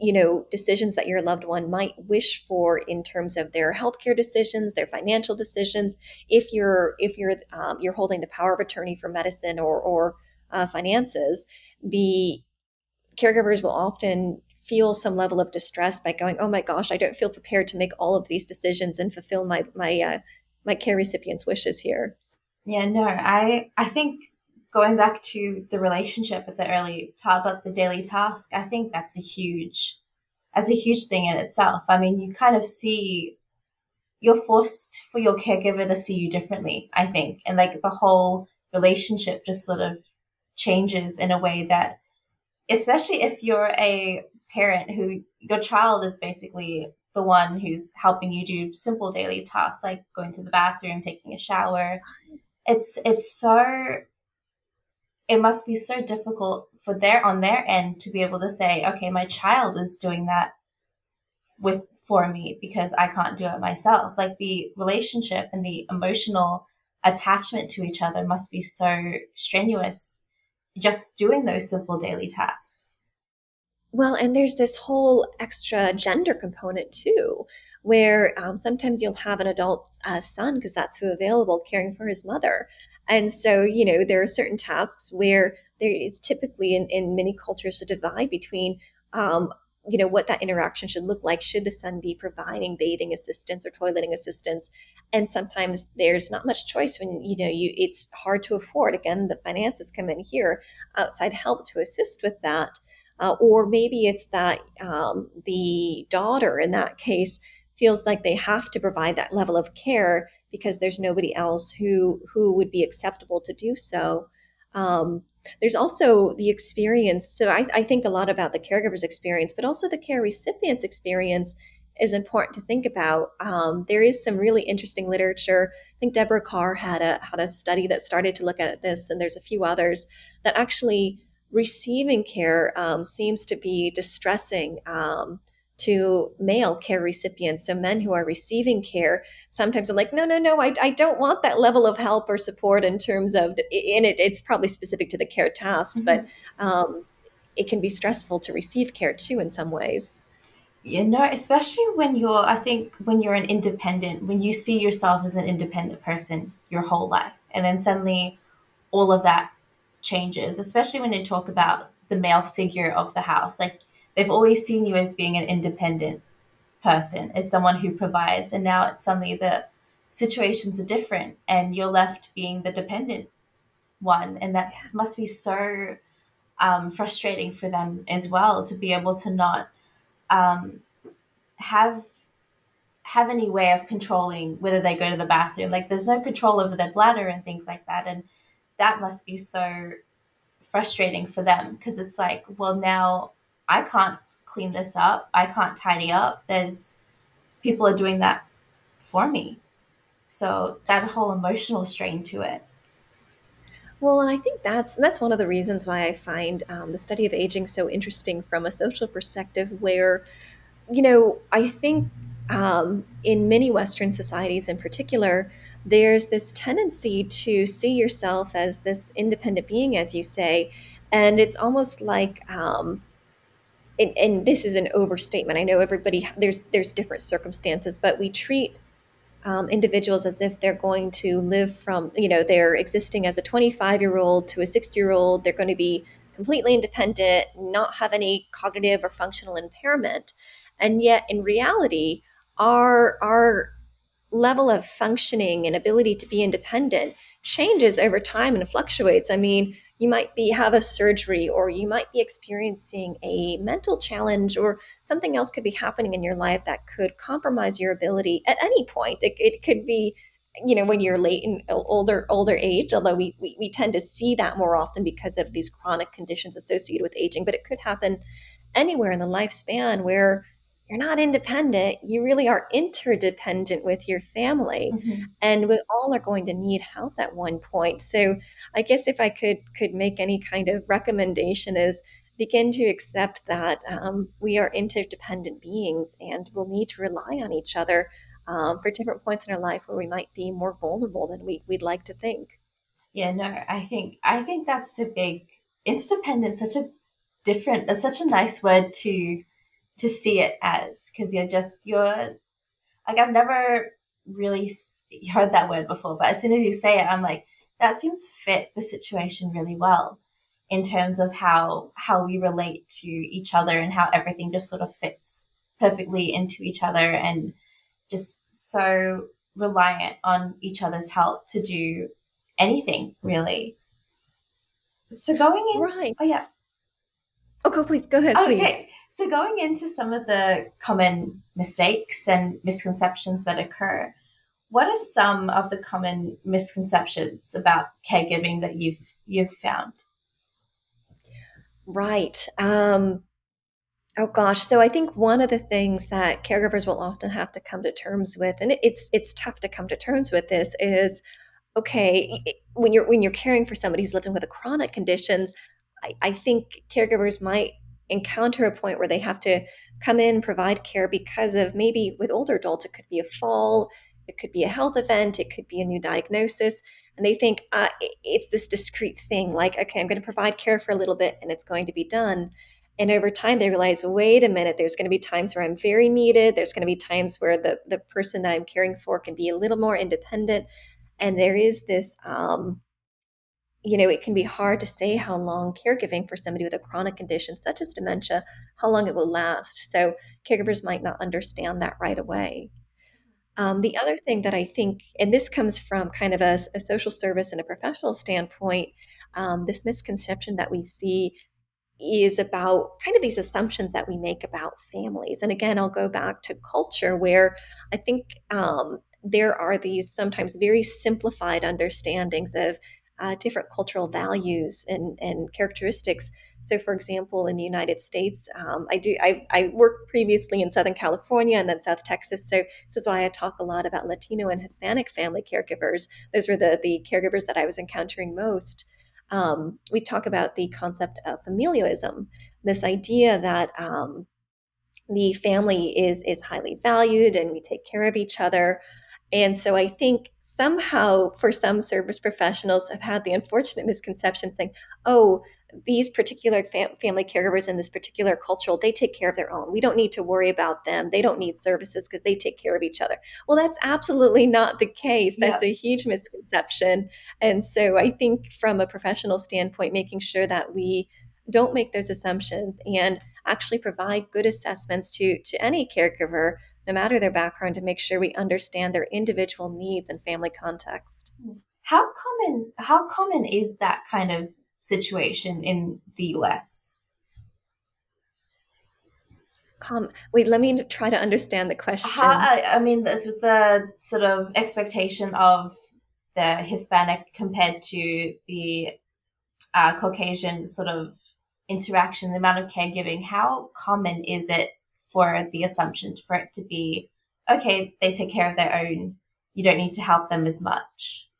you know, decisions that your loved one might wish for in terms of their healthcare decisions, their financial decisions. If you're if you're um, you're holding the power of attorney for medicine or or uh, finances, the caregivers will often feel some level of distress by going, "Oh my gosh, I don't feel prepared to make all of these decisions and fulfill my my uh, my care recipient's wishes here. Yeah, no, I I think going back to the relationship at the early about the daily task, I think that's a huge that's a huge thing in itself. I mean, you kind of see you're forced for your caregiver to see you differently, I think. And like the whole relationship just sort of changes in a way that especially if you're a parent who your child is basically the one who's helping you do simple daily tasks like going to the bathroom, taking a shower. It's it's so it must be so difficult for their on their end to be able to say, okay, my child is doing that with for me because I can't do it myself. Like the relationship and the emotional attachment to each other must be so strenuous just doing those simple daily tasks. Well, and there's this whole extra gender component too, where um, sometimes you'll have an adult uh, son because that's who available caring for his mother. And so, you know, there are certain tasks where there it's typically in, in many cultures a divide between um, you know what that interaction should look like. Should the son be providing bathing assistance or toileting assistance? And sometimes there's not much choice when you know you it's hard to afford. Again the finances come in here outside help to assist with that. Uh, or maybe it's that um, the daughter in that case feels like they have to provide that level of care because there's nobody else who who would be acceptable to do so. Um, there's also the experience. So I, I think a lot about the caregiver's experience, but also the care recipient's experience is important to think about. Um, there is some really interesting literature. I think Deborah Carr had a had a study that started to look at this, and there's a few others that actually receiving care um, seems to be distressing um, to male care recipients. So, men who are receiving care, sometimes I'm like, no, no, no, I, I don't want that level of help or support in terms of, in it, it's probably specific to the care task, mm-hmm. but um, it can be stressful to receive care too in some ways. You know, especially when you're, I think, when you're an independent, when you see yourself as an independent person your whole life, and then suddenly all of that changes, especially when they talk about the male figure of the house. Like they've always seen you as being an independent person, as someone who provides, and now it's suddenly the situations are different, and you're left being the dependent one, and that yeah. must be so um, frustrating for them as well to be able to not um, have have any way of controlling whether they go to the bathroom. Like there's no control over their bladder and things like that, and that must be so frustrating for them because it's like, well, now I can't clean this up. I can't tidy up. There's people are doing that for me. So that whole emotional strain to it. Well, and I think that's that's one of the reasons why I find um, the study of aging so interesting from a social perspective, where you know, I think um, in many Western societies in particular, there's this tendency to see yourself as this independent being, as you say. And it's almost like, um, and, and this is an overstatement. I know everybody there's there's different circumstances, but we treat um, individuals as if they're going to live from, you know, they're existing as a 25 year old to a 60 year old. They're going to be completely independent, not have any cognitive or functional impairment. And yet, in reality, our, our level of functioning and ability to be independent changes over time and fluctuates. I mean, you might be have a surgery or you might be experiencing a mental challenge or something else could be happening in your life that could compromise your ability at any point. It, it could be you know when you're late in older older age although we, we we tend to see that more often because of these chronic conditions associated with aging but it could happen anywhere in the lifespan where you're not independent you really are interdependent with your family mm-hmm. and we all are going to need help at one point so i guess if i could could make any kind of recommendation is begin to accept that um, we are interdependent beings and we'll need to rely on each other um, for different points in our life where we might be more vulnerable than we, we'd like to think yeah no i think i think that's a big interdependence such a different that's such a nice word to to see it as because you're just you're like I've never really heard that word before, but as soon as you say it, I'm like that seems fit the situation really well in terms of how how we relate to each other and how everything just sort of fits perfectly into each other and just so reliant on each other's help to do anything really. So going in, right? Oh yeah. Oh, go please. Go ahead, please. Okay. So going into some of the common mistakes and misconceptions that occur, what are some of the common misconceptions about caregiving that you've you've found? Right. Um, oh gosh. So I think one of the things that caregivers will often have to come to terms with, and it's it's tough to come to terms with this, is okay when you're when you're caring for somebody who's living with a chronic conditions I, I think caregivers might encounter a point where they have to come in provide care because of maybe with older adults it could be a fall it could be a health event it could be a new diagnosis and they think uh, it's this discrete thing like okay i'm going to provide care for a little bit and it's going to be done. And over time they realize wait a minute there's going to be times where i'm very needed there's going to be times where the, the person that i'm caring for can be a little more independent and there is this um, you know, it can be hard to say how long caregiving for somebody with a chronic condition such as dementia, how long it will last. So caregivers might not understand that right away. Um, the other thing that I think, and this comes from kind of a, a social service and a professional standpoint, um, this misconception that we see is about kind of these assumptions that we make about families. And again, I'll go back to culture where I think um, there are these sometimes very simplified understandings of uh, different cultural values and, and characteristics. So, for example, in the United States, um, I do I, I worked previously in Southern California and then South Texas. So this is why I talk a lot about Latino and Hispanic family caregivers. Those were the the caregivers that I was encountering most. Um, we talk about the concept of familialism, this idea that um, the family is is highly valued and we take care of each other. And so I think somehow for some service professionals have had the unfortunate misconception saying, oh, these particular fam- family caregivers in this particular cultural, they take care of their own. We don't need to worry about them. They don't need services because they take care of each other. Well, that's absolutely not the case. That's yeah. a huge misconception. And so I think from a professional standpoint, making sure that we don't make those assumptions and actually provide good assessments to to any caregiver no matter their background, to make sure we understand their individual needs and family context. How common how common is that kind of situation in the US? Com- Wait, let me try to understand the question. How, I, I mean, that's with the sort of expectation of the Hispanic compared to the uh, Caucasian sort of interaction, the amount of caregiving. How common is it for the assumption for it to be okay, they take care of their own. You don't need to help them as much.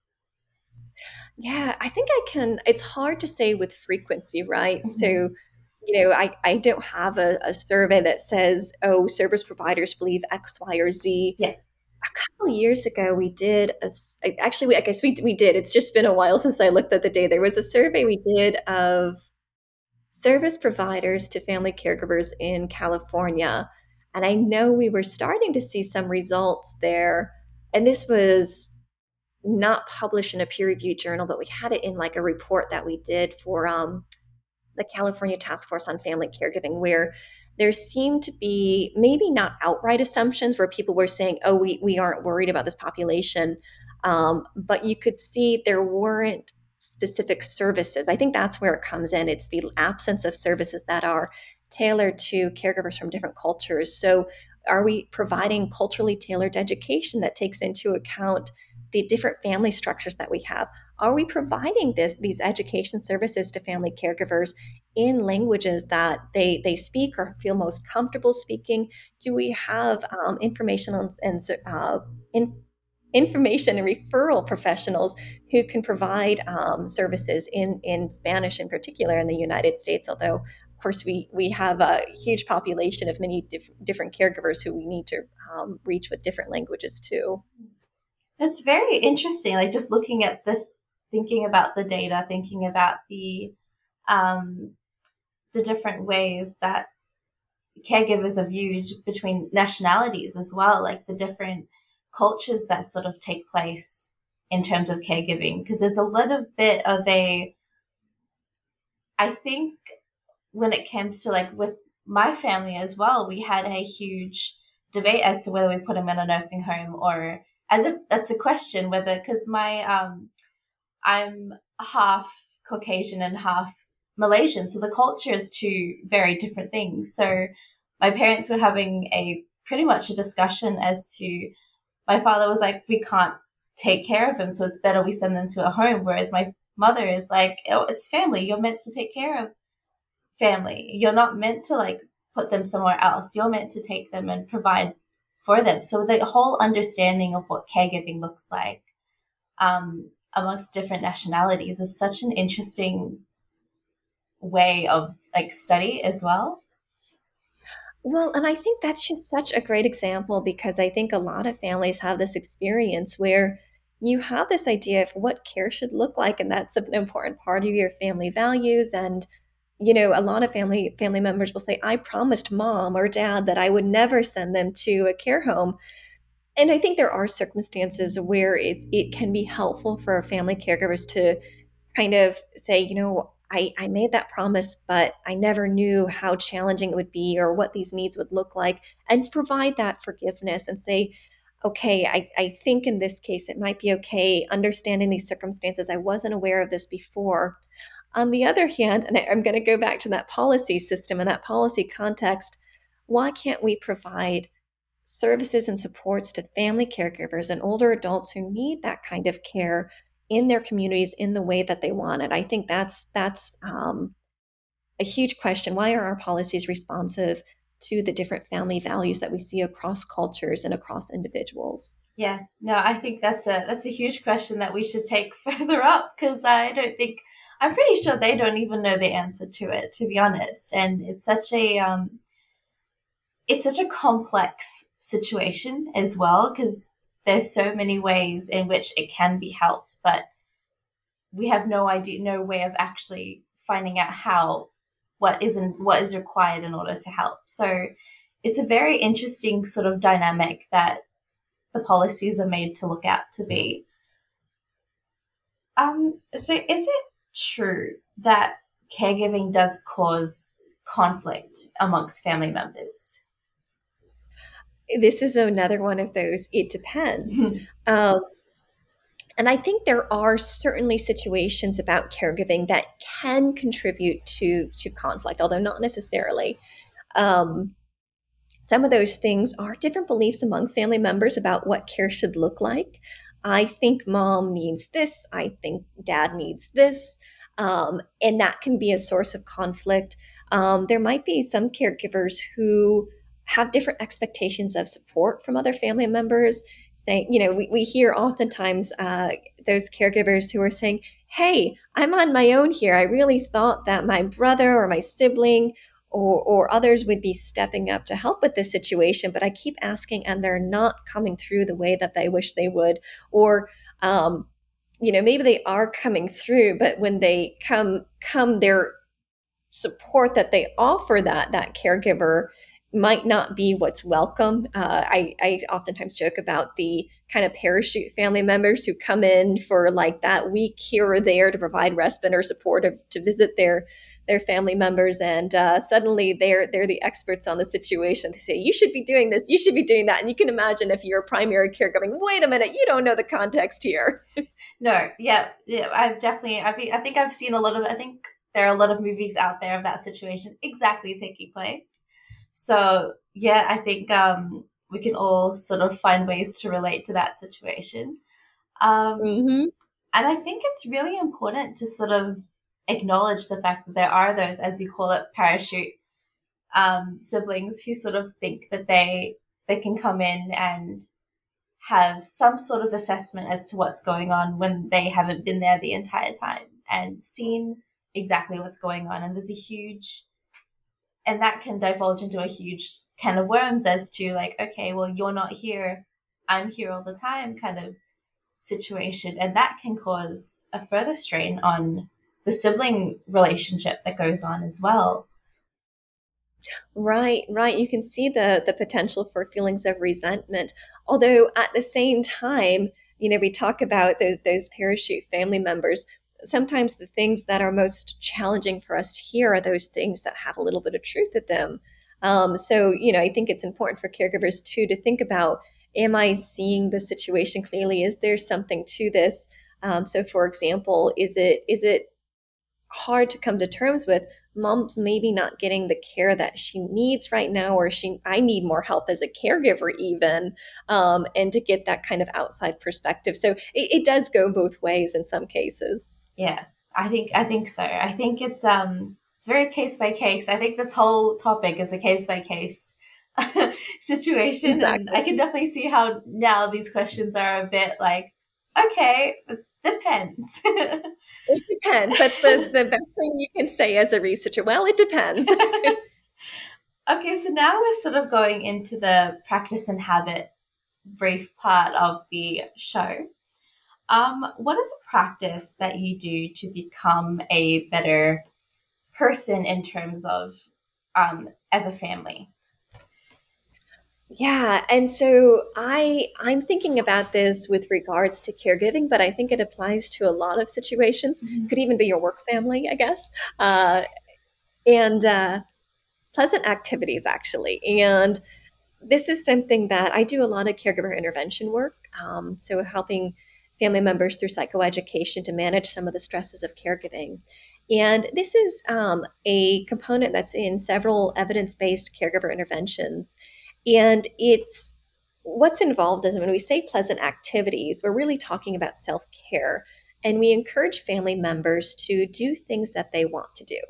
Yeah, I think I can. It's hard to say with frequency, right? Mm-hmm. So you know, I, I don't have a, a survey that says, oh, service providers believe X, Y, or Z. Yeah. A couple years ago, we did a, actually, we, I guess we, we did. It's just been a while since I looked at the data. There was a survey we did of service providers to family caregivers in California. And I know we were starting to see some results there. And this was not published in a peer reviewed journal, but we had it in like a report that we did for um, the California Task Force on Family Caregiving, where there seemed to be maybe not outright assumptions where people were saying, oh, we, we aren't worried about this population. Um, but you could see there weren't specific services. I think that's where it comes in. It's the absence of services that are tailored to caregivers from different cultures. So, are we providing culturally tailored education that takes into account the different family structures that we have? Are we providing this these education services to family caregivers in languages that they they speak or feel most comfortable speaking? Do we have um, information and, and uh, in, information and referral professionals who can provide um, services in in Spanish in particular in the United States? Although of course, we we have a huge population of many diff- different caregivers who we need to um, reach with different languages too. It's very interesting. Like just looking at this, thinking about the data, thinking about the um, the different ways that caregivers are viewed between nationalities as well, like the different cultures that sort of take place in terms of caregiving. Because there's a little bit of a, I think, when it comes to like with my family as well, we had a huge debate as to whether we put them in a nursing home or as if that's a question whether because my um i'm half caucasian and half malaysian so the culture is two very different things so my parents were having a pretty much a discussion as to my father was like we can't take care of him so it's better we send them to a home whereas my mother is like oh it's family you're meant to take care of family you're not meant to like put them somewhere else you're meant to take them and provide for them. So the whole understanding of what caregiving looks like um, amongst different nationalities is such an interesting way of like study as well. Well, and I think that's just such a great example because I think a lot of families have this experience where you have this idea of what care should look like, and that's an important part of your family values and you know a lot of family family members will say i promised mom or dad that i would never send them to a care home. And i think there are circumstances where it, it can be helpful for family caregivers to kind of say you know I, I made that promise but i never knew how challenging it would be or what these needs would look like and provide that forgiveness and say okay I, I think in this case it might be okay understanding these circumstances. I wasn't aware of this before. On the other hand, and I'm going to go back to that policy system and that policy context, why can't we provide services and supports to family caregivers and older adults who need that kind of care in their communities in the way that they want it? I think that's that's um, a huge question. Why are our policies responsive to the different family values that we see across cultures and across individuals? Yeah, no, I think that's a that's a huge question that we should take further up because I don't think I'm pretty sure they don't even know the answer to it, to be honest. And it's such a um, it's such a complex situation as well because there's so many ways in which it can be helped, but we have no idea, no way of actually finding out how what isn't what is required in order to help. So it's a very interesting sort of dynamic that the policies are made to look at to be. Um, so is it true that caregiving does cause conflict amongst family members? This is another one of those, it depends. um, and I think there are certainly situations about caregiving that can contribute to, to conflict, although not necessarily. Um, some of those things are different beliefs among family members about what care should look like. I think mom needs this. I think dad needs this. Um, and that can be a source of conflict. Um, there might be some caregivers who have different expectations of support from other family members saying you know we, we hear oftentimes uh, those caregivers who are saying hey, I'm on my own here. I really thought that my brother or my sibling or, or others would be stepping up to help with this situation, but I keep asking and they're not coming through the way that they wish they would. Or, um, you know, maybe they are coming through, but when they come, come, their support that they offer that that caregiver might not be what's welcome. Uh, I, I oftentimes joke about the kind of parachute family members who come in for like that week here or there to provide respite or support of, to visit their their family members, and uh, suddenly they're they're the experts on the situation. They say you should be doing this, you should be doing that, and you can imagine if you're a primary care going, wait a minute, you don't know the context here. no, yeah, yeah, I've definitely, I I think I've seen a lot of, I think there are a lot of movies out there of that situation exactly taking place so yeah, I think um, we can all sort of find ways to relate to that situation. Um, mm-hmm. And I think it's really important to sort of acknowledge the fact that there are those, as you call it, parachute um, siblings who sort of think that they they can come in and have some sort of assessment as to what's going on when they haven't been there the entire time and seen exactly what's going on. And there's a huge and that can divulge into a huge can of worms as to like okay well you're not here i'm here all the time kind of situation. And that can cause a further strain on the sibling relationship that goes on as well. Right right. You can see the the potential for feelings of resentment. Although at the same time you know we talk about those those parachute family members sometimes the things that are most challenging for us to hear are those things that have a little bit of truth to them. Um, so, you know, I think it's important for caregivers too to think about am I seeing the situation clearly? Is there something to this? Um, so, for example, is it is it hard to come to terms with mom's maybe not getting the care that she needs right now or she i need more help as a caregiver even um, and to get that kind of outside perspective so it, it does go both ways in some cases yeah, I think I think so. I think it's um it's very case by case. I think this whole topic is a case by case situation, exactly. and I can definitely see how now these questions are a bit like, okay, it depends. it depends. That's the the best thing you can say as a researcher. Well, it depends. okay, so now we're sort of going into the practice and habit brief part of the show. Um, what is a practice that you do to become a better person in terms of um, as a family? Yeah, and so I I'm thinking about this with regards to caregiving, but I think it applies to a lot of situations. Mm-hmm. Could even be your work family, I guess, uh, and uh, pleasant activities actually. And this is something that I do a lot of caregiver intervention work. Um, so helping family members through psychoeducation to manage some of the stresses of caregiving. And this is um, a component that's in several evidence based caregiver interventions. And it's what's involved is when we say pleasant activities, we're really talking about self care. And we encourage family members to do things that they want to do.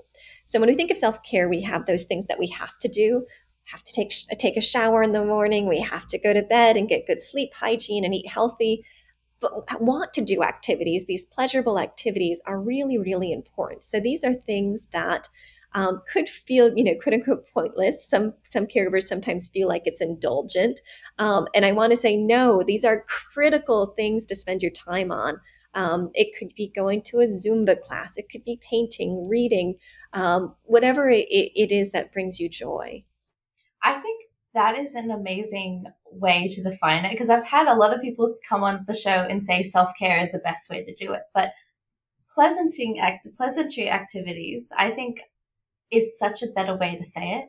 So when we think of self care, we have those things that we have to do. Have to take take a shower in the morning. We have to go to bed and get good sleep hygiene and eat healthy but want to do activities, these pleasurable activities are really, really important. So these are things that um, could feel, you know, quote unquote pointless. Some some caregivers sometimes feel like it's indulgent, um, and I want to say no. These are critical things to spend your time on. Um, it could be going to a Zumba class. It could be painting, reading, um, whatever it, it is that brings you joy. I think that is an amazing way to define it because I've had a lot of people come on the show and say self care is the best way to do it, but pleasanting act pleasantry activities I think is such a better way to say it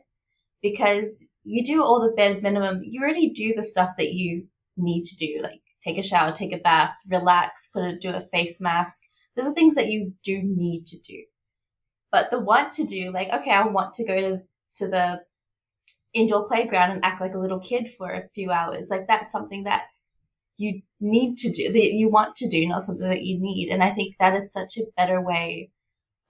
because you do all the bare minimum. You already do the stuff that you need to do, like take a shower, take a bath, relax, put a do a face mask. Those are things that you do need to do. But the want to do, like, okay, I want to go to to the indoor playground and act like a little kid for a few hours. Like that's something that you need to do, that you want to do, not something that you need. And I think that is such a better way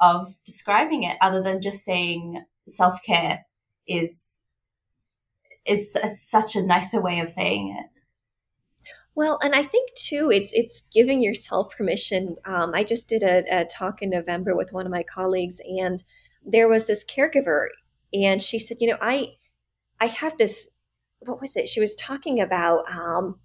of describing it other than just saying self care is is such a nicer way of saying it. Well, and I think too, it's it's giving yourself permission. Um, I just did a, a talk in November with one of my colleagues, and there was this caregiver, and she said, you know, I I have this. What was it? She was talking about. Um,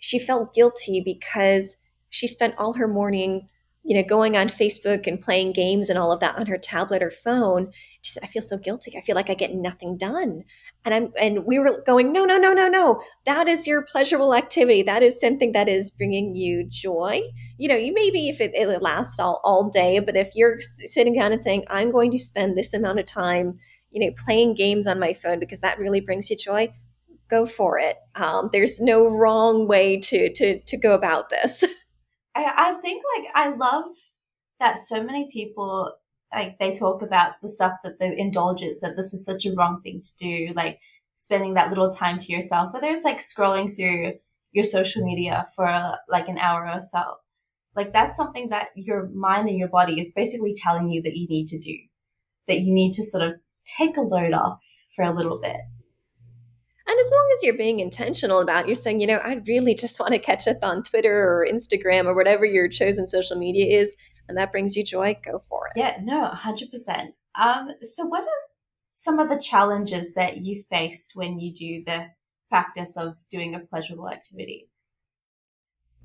she felt guilty because she spent all her morning you know, going on Facebook and playing games and all of that on her tablet or phone. She said, I feel so guilty. I feel like I get nothing done. And I'm, and we were going, no, no, no, no, no. That is your pleasurable activity. That is something that is bringing you joy. You know, you maybe if it, it lasts all, all day, but if you're sitting down and saying, I'm going to spend this amount of time, you know, playing games on my phone because that really brings you joy, go for it. Um, there's no wrong way to, to, to go about this. I, I think like I love that so many people like they talk about the stuff that the indulgence that this is such a wrong thing to do, like spending that little time to yourself, whether it's like scrolling through your social media for like an hour or so. Like that's something that your mind and your body is basically telling you that you need to do, that you need to sort of take a load off for a little bit. And as long as you're being intentional about, you're saying, you know, I really just want to catch up on Twitter or Instagram or whatever your chosen social media is, and that brings you joy, go for it. Yeah, no, 100%. Um, so, what are some of the challenges that you faced when you do the practice of doing a pleasurable activity?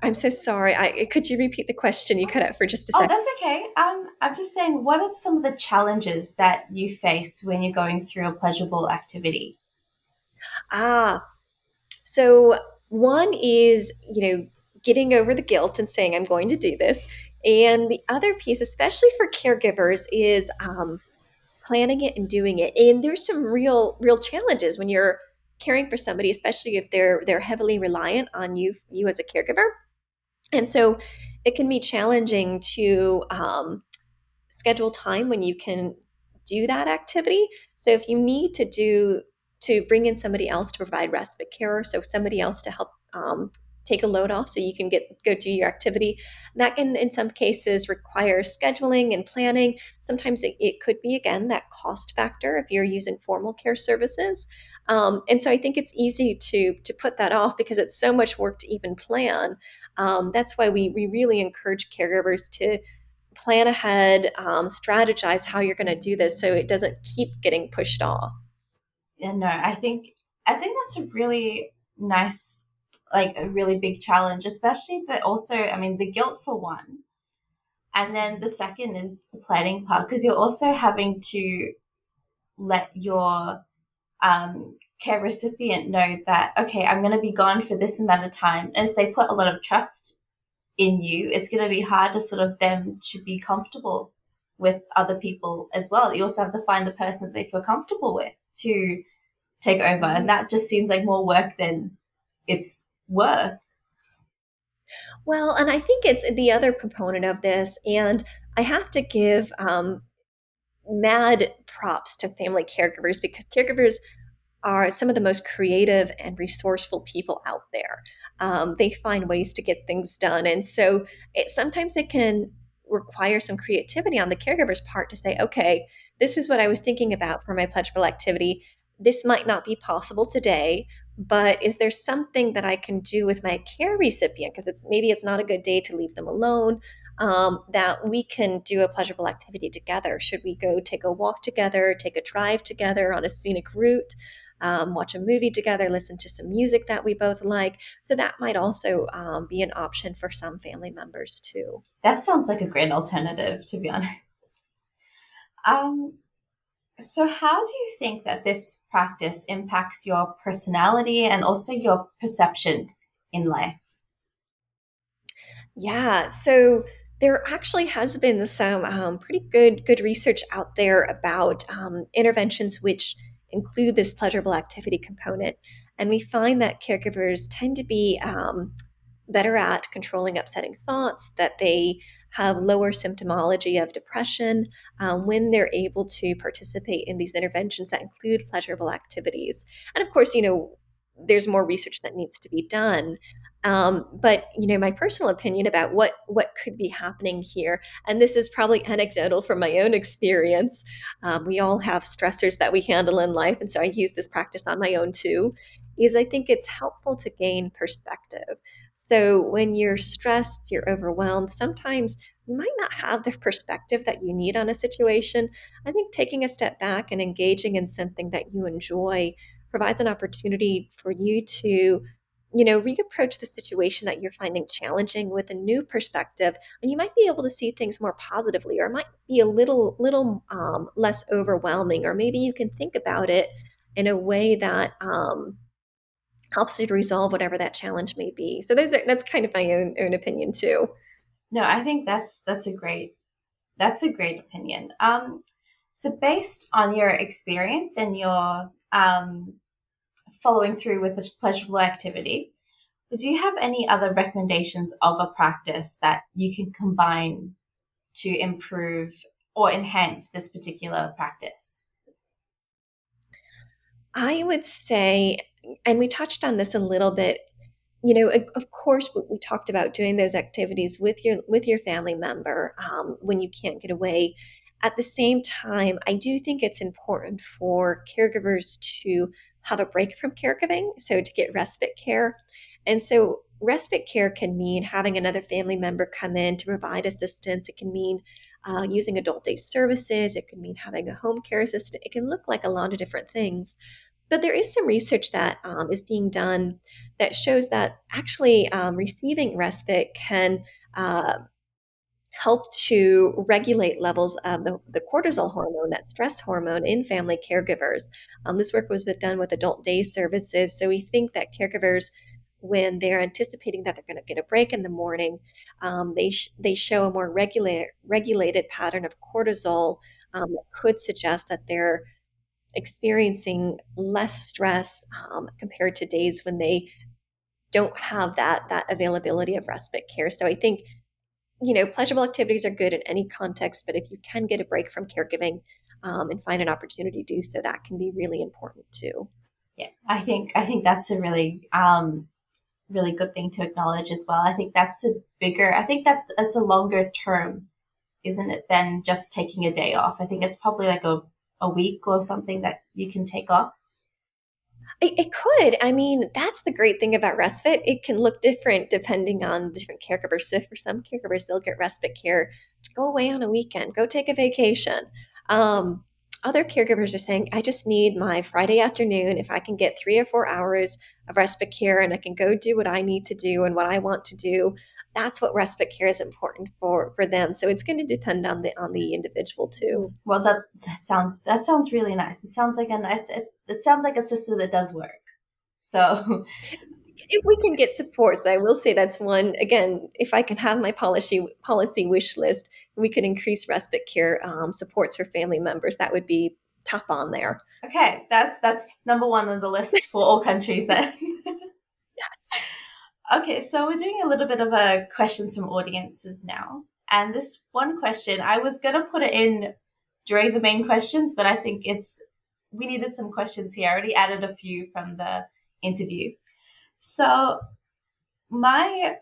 I'm so sorry. I could you repeat the question? You cut out for just a second. Oh, that's okay. Um, I'm just saying, what are some of the challenges that you face when you're going through a pleasurable activity? Ah, so one is, you know, getting over the guilt and saying, I'm going to do this. And the other piece, especially for caregivers, is um, planning it and doing it. And there's some real, real challenges when you're caring for somebody, especially if they're they're heavily reliant on you, you as a caregiver. And so it can be challenging to um, schedule time when you can do that activity. So if you need to do to bring in somebody else to provide respite care, so somebody else to help um, take a load off so you can get go do your activity. That can, in some cases, require scheduling and planning. Sometimes it, it could be again that cost factor if you're using formal care services. Um, and so I think it's easy to to put that off because it's so much work to even plan. Um, that's why we we really encourage caregivers to plan ahead, um, strategize how you're going to do this so it doesn't keep getting pushed off yeah, no, I think I think that's a really nice, like a really big challenge, especially that also, I mean, the guilt for one. And then the second is the planning part, because you're also having to let your um, care recipient know that, okay, I'm going to be gone for this amount of time. And if they put a lot of trust in you, it's going to be hard to sort of them to be comfortable with other people as well. You also have to find the person that they feel comfortable with to take over. And that just seems like more work than it's worth. Well, and I think it's the other component of this, and I have to give um, mad props to family caregivers because caregivers are some of the most creative and resourceful people out there. Um, they find ways to get things done, and so it, sometimes it can require some creativity on the caregiver's part to say, okay, this is what I was thinking about for my pleasurable activity. This might not be possible today but is there something that i can do with my care recipient? Because it's maybe it's not a good day to leave them alone um, that we can do a pleasurable activity together. Should we go take a walk together take a drive together on a scenic route um, watch a movie together listen to some music that we both like? So that might also um, be an option for some family members too. That sounds like a great alternative to be honest um, so, how do you think that this practice impacts your personality and also your perception in life? Yeah, so there actually has been some um, pretty good good research out there about um, interventions which include this pleasurable activity component, and we find that caregivers tend to be um, better at controlling upsetting thoughts, that they have lower symptomology of depression um, when they're able to participate in these interventions that include pleasurable activities. And of course, you know, there's more research that needs to be done. Um, but you know, my personal opinion about what what could be happening here, and this is probably anecdotal from my own experience. Um, we all have stressors that we handle in life, and so I use this practice on my own too. Is I think it's helpful to gain perspective. So when you're stressed, you're overwhelmed. Sometimes you might not have the perspective that you need on a situation. I think taking a step back and engaging in something that you enjoy provides an opportunity for you to you know, reapproach the situation that you're finding challenging with a new perspective, and you might be able to see things more positively, or it might be a little little um, less overwhelming, or maybe you can think about it in a way that um, helps you to resolve whatever that challenge may be. So those are that's kind of my own own opinion too. No, I think that's that's a great that's a great opinion. Um, so based on your experience and your um, following through with this pleasurable activity, do you have any other recommendations of a practice that you can combine to improve or enhance this particular practice? I would say, and we touched on this a little bit, you know, of course, we talked about doing those activities with your with your family member um, when you can't get away. At the same time, I do think it's important for caregivers to have a break from caregiving, so to get respite care. And so, respite care can mean having another family member come in to provide assistance. It can mean uh, using adult day services. It could mean having a home care assistant. It can look like a lot of different things. But there is some research that um, is being done that shows that actually um, receiving respite can uh, help to regulate levels of the, the, cortisol hormone, that stress hormone, in family caregivers. Um, this work was done with adult day services. So we think that caregivers, when they're anticipating that they're going to get a break in the morning, um, they, sh- they show a more regular, regulated pattern of cortisol um, that could suggest that they're experiencing less stress um, compared to days when they don't have that that availability of respite care. So I think you know, pleasurable activities are good in any context, but if you can get a break from caregiving um, and find an opportunity to do so, that can be really important too. Yeah, I think I think that's a really um, really good thing to acknowledge as well. I think that's a bigger. I think that's that's a longer term, isn't it? Than just taking a day off. I think it's probably like a a week or something that you can take off. It, could. I mean, that's the great thing about respite. It can look different depending on the different caregivers. So for some caregivers, they'll get respite care to go away on a weekend, go take a vacation. Um, other caregivers are saying, I just need my Friday afternoon. If I can get three or four hours of respite care and I can go do what I need to do and what I want to do, that's what respite care is important for for them. So it's going to depend on the on the individual too. Well, that that sounds that sounds really nice. It sounds like a nice. It, it sounds like a system that does work. So. If we can get support, so I will say that's one. Again, if I can have my policy policy wish list, we could increase respite care um, supports for family members. That would be top on there. Okay, that's that's number one on the list for all countries then. Yes. Okay, so we're doing a little bit of a questions from audiences now. And this one question, I was going to put it in during the main questions, but I think it's, we needed some questions here. I already added a few from the interview. So my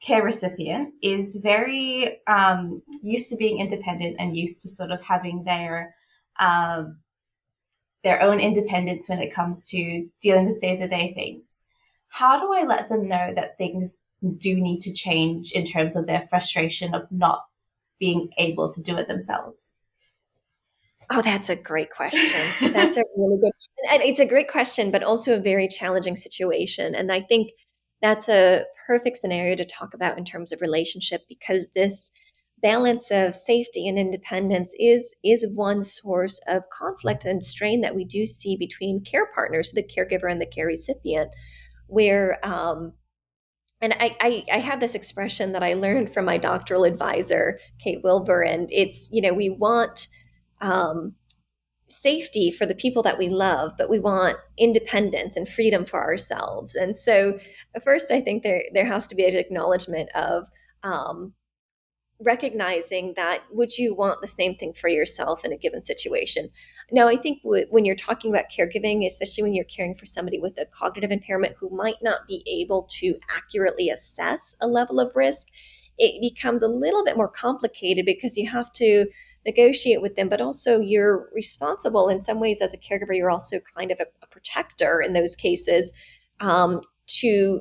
care recipient is very um, used to being independent and used to sort of having their um, their own independence when it comes to dealing with day to day things how do I let them know that things do need to change in terms of their frustration of not being able to do it themselves? Oh, that's a great question. That's a really good, and it's a great question, but also a very challenging situation. And I think that's a perfect scenario to talk about in terms of relationship because this balance of safety and independence is is one source of conflict and strain that we do see between care partners, the caregiver and the care recipient where um, and I, I, I have this expression that I learned from my doctoral advisor, Kate Wilber, and it's you know we want um, safety for the people that we love, but we want independence and freedom for ourselves. And so, first, I think there there has to be an acknowledgement of um, recognizing that would you want the same thing for yourself in a given situation now i think w- when you're talking about caregiving especially when you're caring for somebody with a cognitive impairment who might not be able to accurately assess a level of risk it becomes a little bit more complicated because you have to negotiate with them but also you're responsible in some ways as a caregiver you're also kind of a, a protector in those cases um, to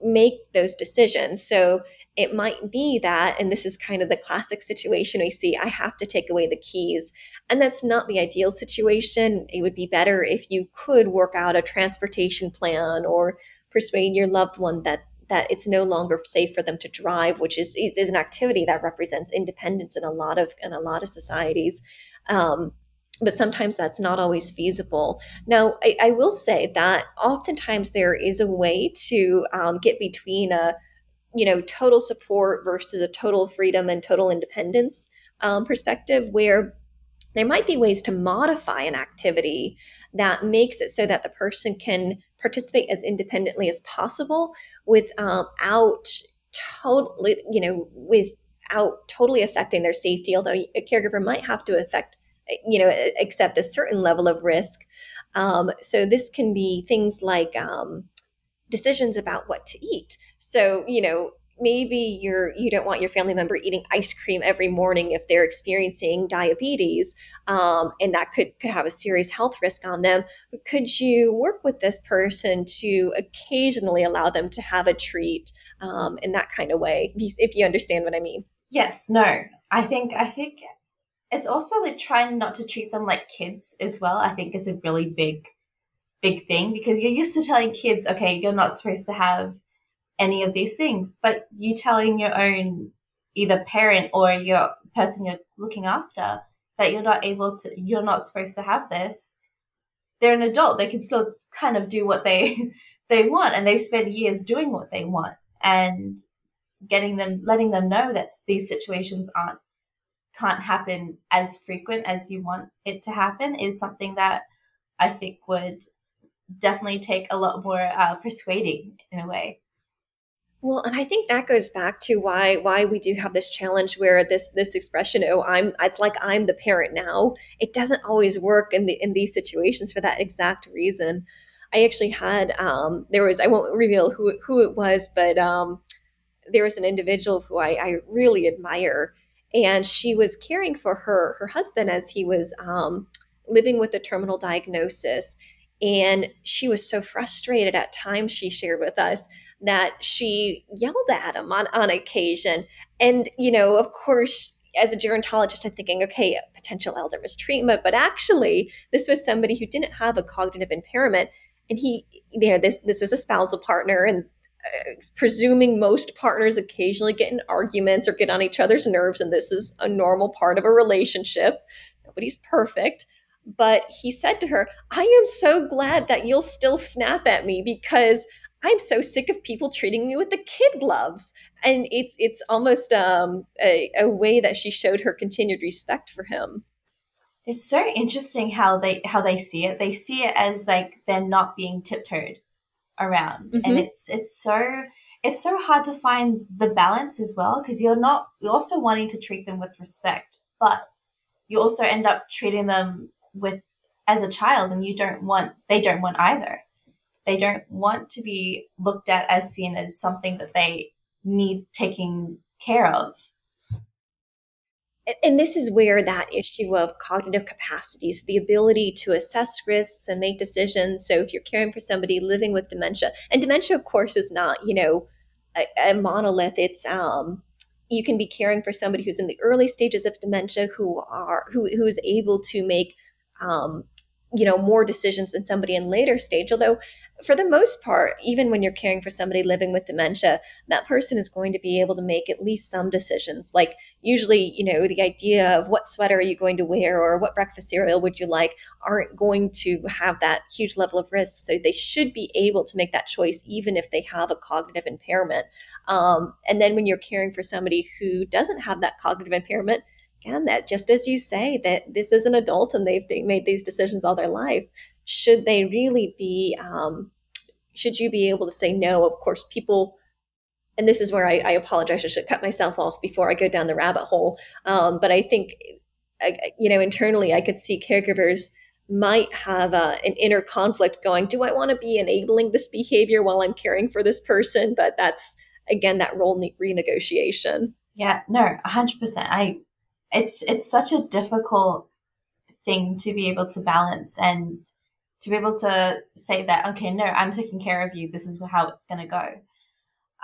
make those decisions so it might be that, and this is kind of the classic situation we see, I have to take away the keys. And that's not the ideal situation. It would be better if you could work out a transportation plan or persuade your loved one that that it's no longer safe for them to drive, which is, is, is an activity that represents independence in a lot of in a lot of societies. Um, but sometimes that's not always feasible. Now, I, I, will say that oftentimes there is a way to um, get between a you know total support versus a total freedom and total independence um, perspective where there might be ways to modify an activity that makes it so that the person can participate as independently as possible without totally you know without totally affecting their safety although a caregiver might have to affect you know accept a certain level of risk um, so this can be things like um, decisions about what to eat. So, you know, maybe you're you don't want your family member eating ice cream every morning if they're experiencing diabetes um, and that could could have a serious health risk on them. But could you work with this person to occasionally allow them to have a treat um, in that kind of way if you understand what i mean? Yes no. I think i think it's also like trying not to treat them like kids as well i think is a really big big thing because you're used to telling kids, okay, you're not supposed to have any of these things, but you telling your own either parent or your person you're looking after that you're not able to, you're not supposed to have this. They're an adult; they can still kind of do what they they want, and they spend years doing what they want, and getting them, letting them know that these situations aren't can't happen as frequent as you want it to happen is something that I think would definitely take a lot more uh, persuading in a way. Well, and I think that goes back to why why we do have this challenge where this this expression, oh, I'm it's like I'm the parent now. It doesn't always work in the in these situations for that exact reason. I actually had um, there was I won't reveal who who it was, but um, there was an individual who I, I really admire, and she was caring for her her husband as he was um, living with a terminal diagnosis and she was so frustrated at times, she shared with us, that she yelled at him on, on occasion. And, you know, of course, as a gerontologist, I'm thinking, okay, potential elder mistreatment, but actually, this was somebody who didn't have a cognitive impairment, and he, you know, this this was a spousal partner, and uh, presuming most partners occasionally get in arguments or get on each other's nerves, and this is a normal part of a relationship. Nobody's perfect, but he said to her, I am so glad that you'll still snap at me because I'm so sick of people treating me with the kid gloves. And it's it's almost um, a, a way that she showed her continued respect for him. It's so interesting how they how they see it. They see it as like they're not being tiptoed around, mm-hmm. and it's it's so it's so hard to find the balance as well because you're not you're also wanting to treat them with respect, but you also end up treating them with as a child and you don't want they don't want either they don't want to be looked at as seen as something that they need taking care of. And this is where that issue of cognitive capacities the ability to assess risks and make decisions. So if you're caring for somebody living with dementia and dementia of course is not you know a, a monolith. It's um you can be caring for somebody who's in the early stages of dementia who are who, who is able to make um, you know more decisions than somebody in later stage. Although for the most part even when you're caring for somebody living with dementia that person is going to be able to make at least some decisions. Like usually you know the idea of what sweater are you going to wear or what breakfast cereal would you like aren't going to have that huge level of risk. So they should be able to make that choice even if they have a cognitive impairment. Um, and then when you're caring for somebody who doesn't have that cognitive impairment that just as you say, that this is an adult and they've they made these decisions all their life. Should they really be? Um, should you be able to say no? Of course, people and this is where I, I, apologize. I should cut myself off before I go down the rabbit hole. Um, but I think, you know, internally, I could see caregivers might have uh, an inner conflict going, do I want to be enabling this behavior while I'm caring for this person? But that's, again, that role renegotiation. Yeah, no, 100%. I, it's, it's such a difficult thing to be able to balance and to be able to say that, okay, no, I'm taking care of you. This is how it's going to go.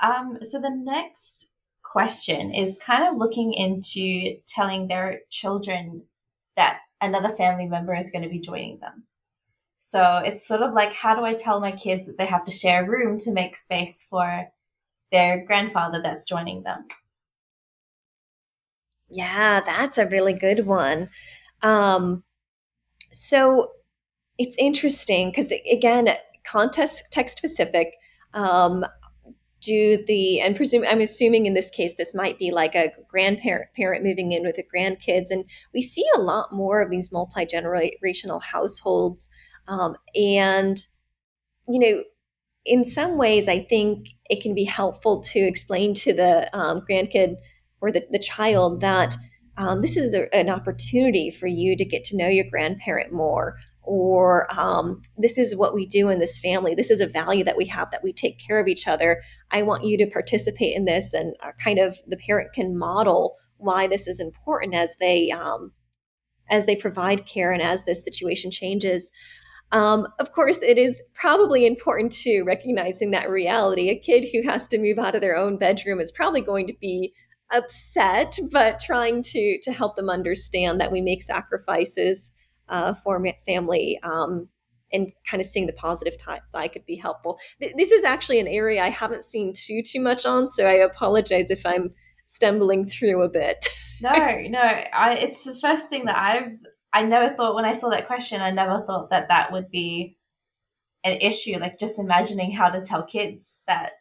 Um, so the next question is kind of looking into telling their children that another family member is going to be joining them. So it's sort of like, how do I tell my kids that they have to share a room to make space for their grandfather that's joining them? Yeah, that's a really good one. Um, so it's interesting because, again, context text specific. Um, do the and presume i'm assuming in this case this might be like a grandparent parent moving in with the grandkids and we see a lot more of these multi-generational households um, and you know in some ways i think it can be helpful to explain to the um, grandkid or the, the child that um, this is a, an opportunity for you to get to know your grandparent more or um, this is what we do in this family. This is a value that we have that we take care of each other. I want you to participate in this, and uh, kind of the parent can model why this is important as they um, as they provide care and as this situation changes. Um, of course, it is probably important to recognizing that reality. A kid who has to move out of their own bedroom is probably going to be upset, but trying to to help them understand that we make sacrifices uh, for family um, and kind of seeing the positive side could be helpful. Th- this is actually an area I haven't seen too too much on, so I apologize if I'm stumbling through a bit. no, no, I, it's the first thing that I've. I never thought when I saw that question, I never thought that that would be an issue. Like just imagining how to tell kids that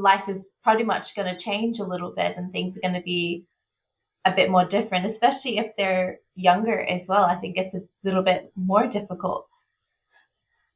life is pretty much going to change a little bit and things are going to be a bit more different, especially if they're younger as well. I think it's a little bit more difficult.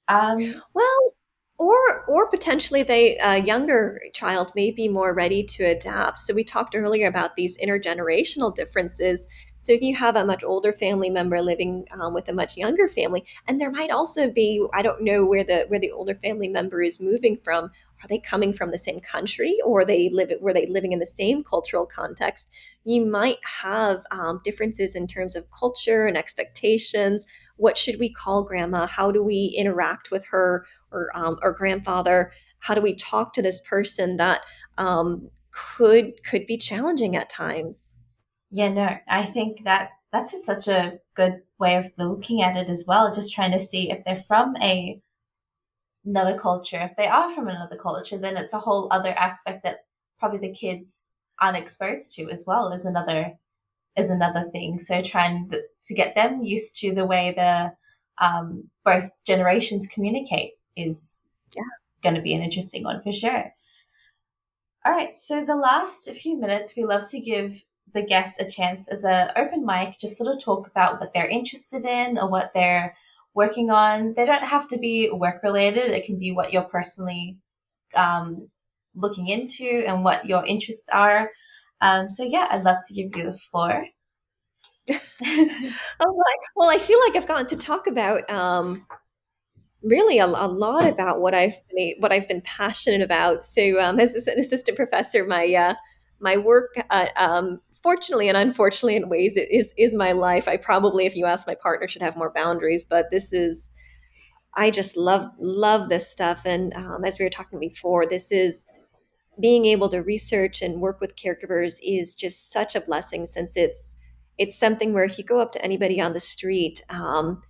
Um, well, or or potentially they a younger child may be more ready to adapt. So we talked earlier about these intergenerational differences. So if you have a much older family member living um, with a much younger family, and there might also be I don't know where the where the older family member is moving from. Are they coming from the same country, or they live were they living in the same cultural context? You might have um, differences in terms of culture and expectations what should we call grandma? How do we interact with her or um, or grandfather? How do we talk to this person that um, could could be challenging at times? Yeah no i think that that's a, such a good way of looking at it as well just trying to see if they're from a another culture. If they are from another culture then it's a whole other aspect that probably the kids aren't exposed to as well as another is another thing. So trying to get them used to the way the um, both generations communicate is yeah. going to be an interesting one for sure. All right, so the last few minutes, we love to give the guests a chance as an open mic, just sort of talk about what they're interested in or what they're working on. They don't have to be work related. It can be what you're personally um, looking into and what your interests are. Um, so yeah, I'd love to give you the floor. oh well, I feel like I've gotten to talk about um, really a, a, lot about what I've been what I've been passionate about. So, um, as an assistant professor, my uh, my work, uh, um, fortunately and unfortunately, in ways, is is my life. I probably, if you ask my partner, should have more boundaries, but this is. I just love love this stuff, and um, as we were talking before, this is being able to research and work with caregivers is just such a blessing since it's it's something where if you go up to anybody on the street um,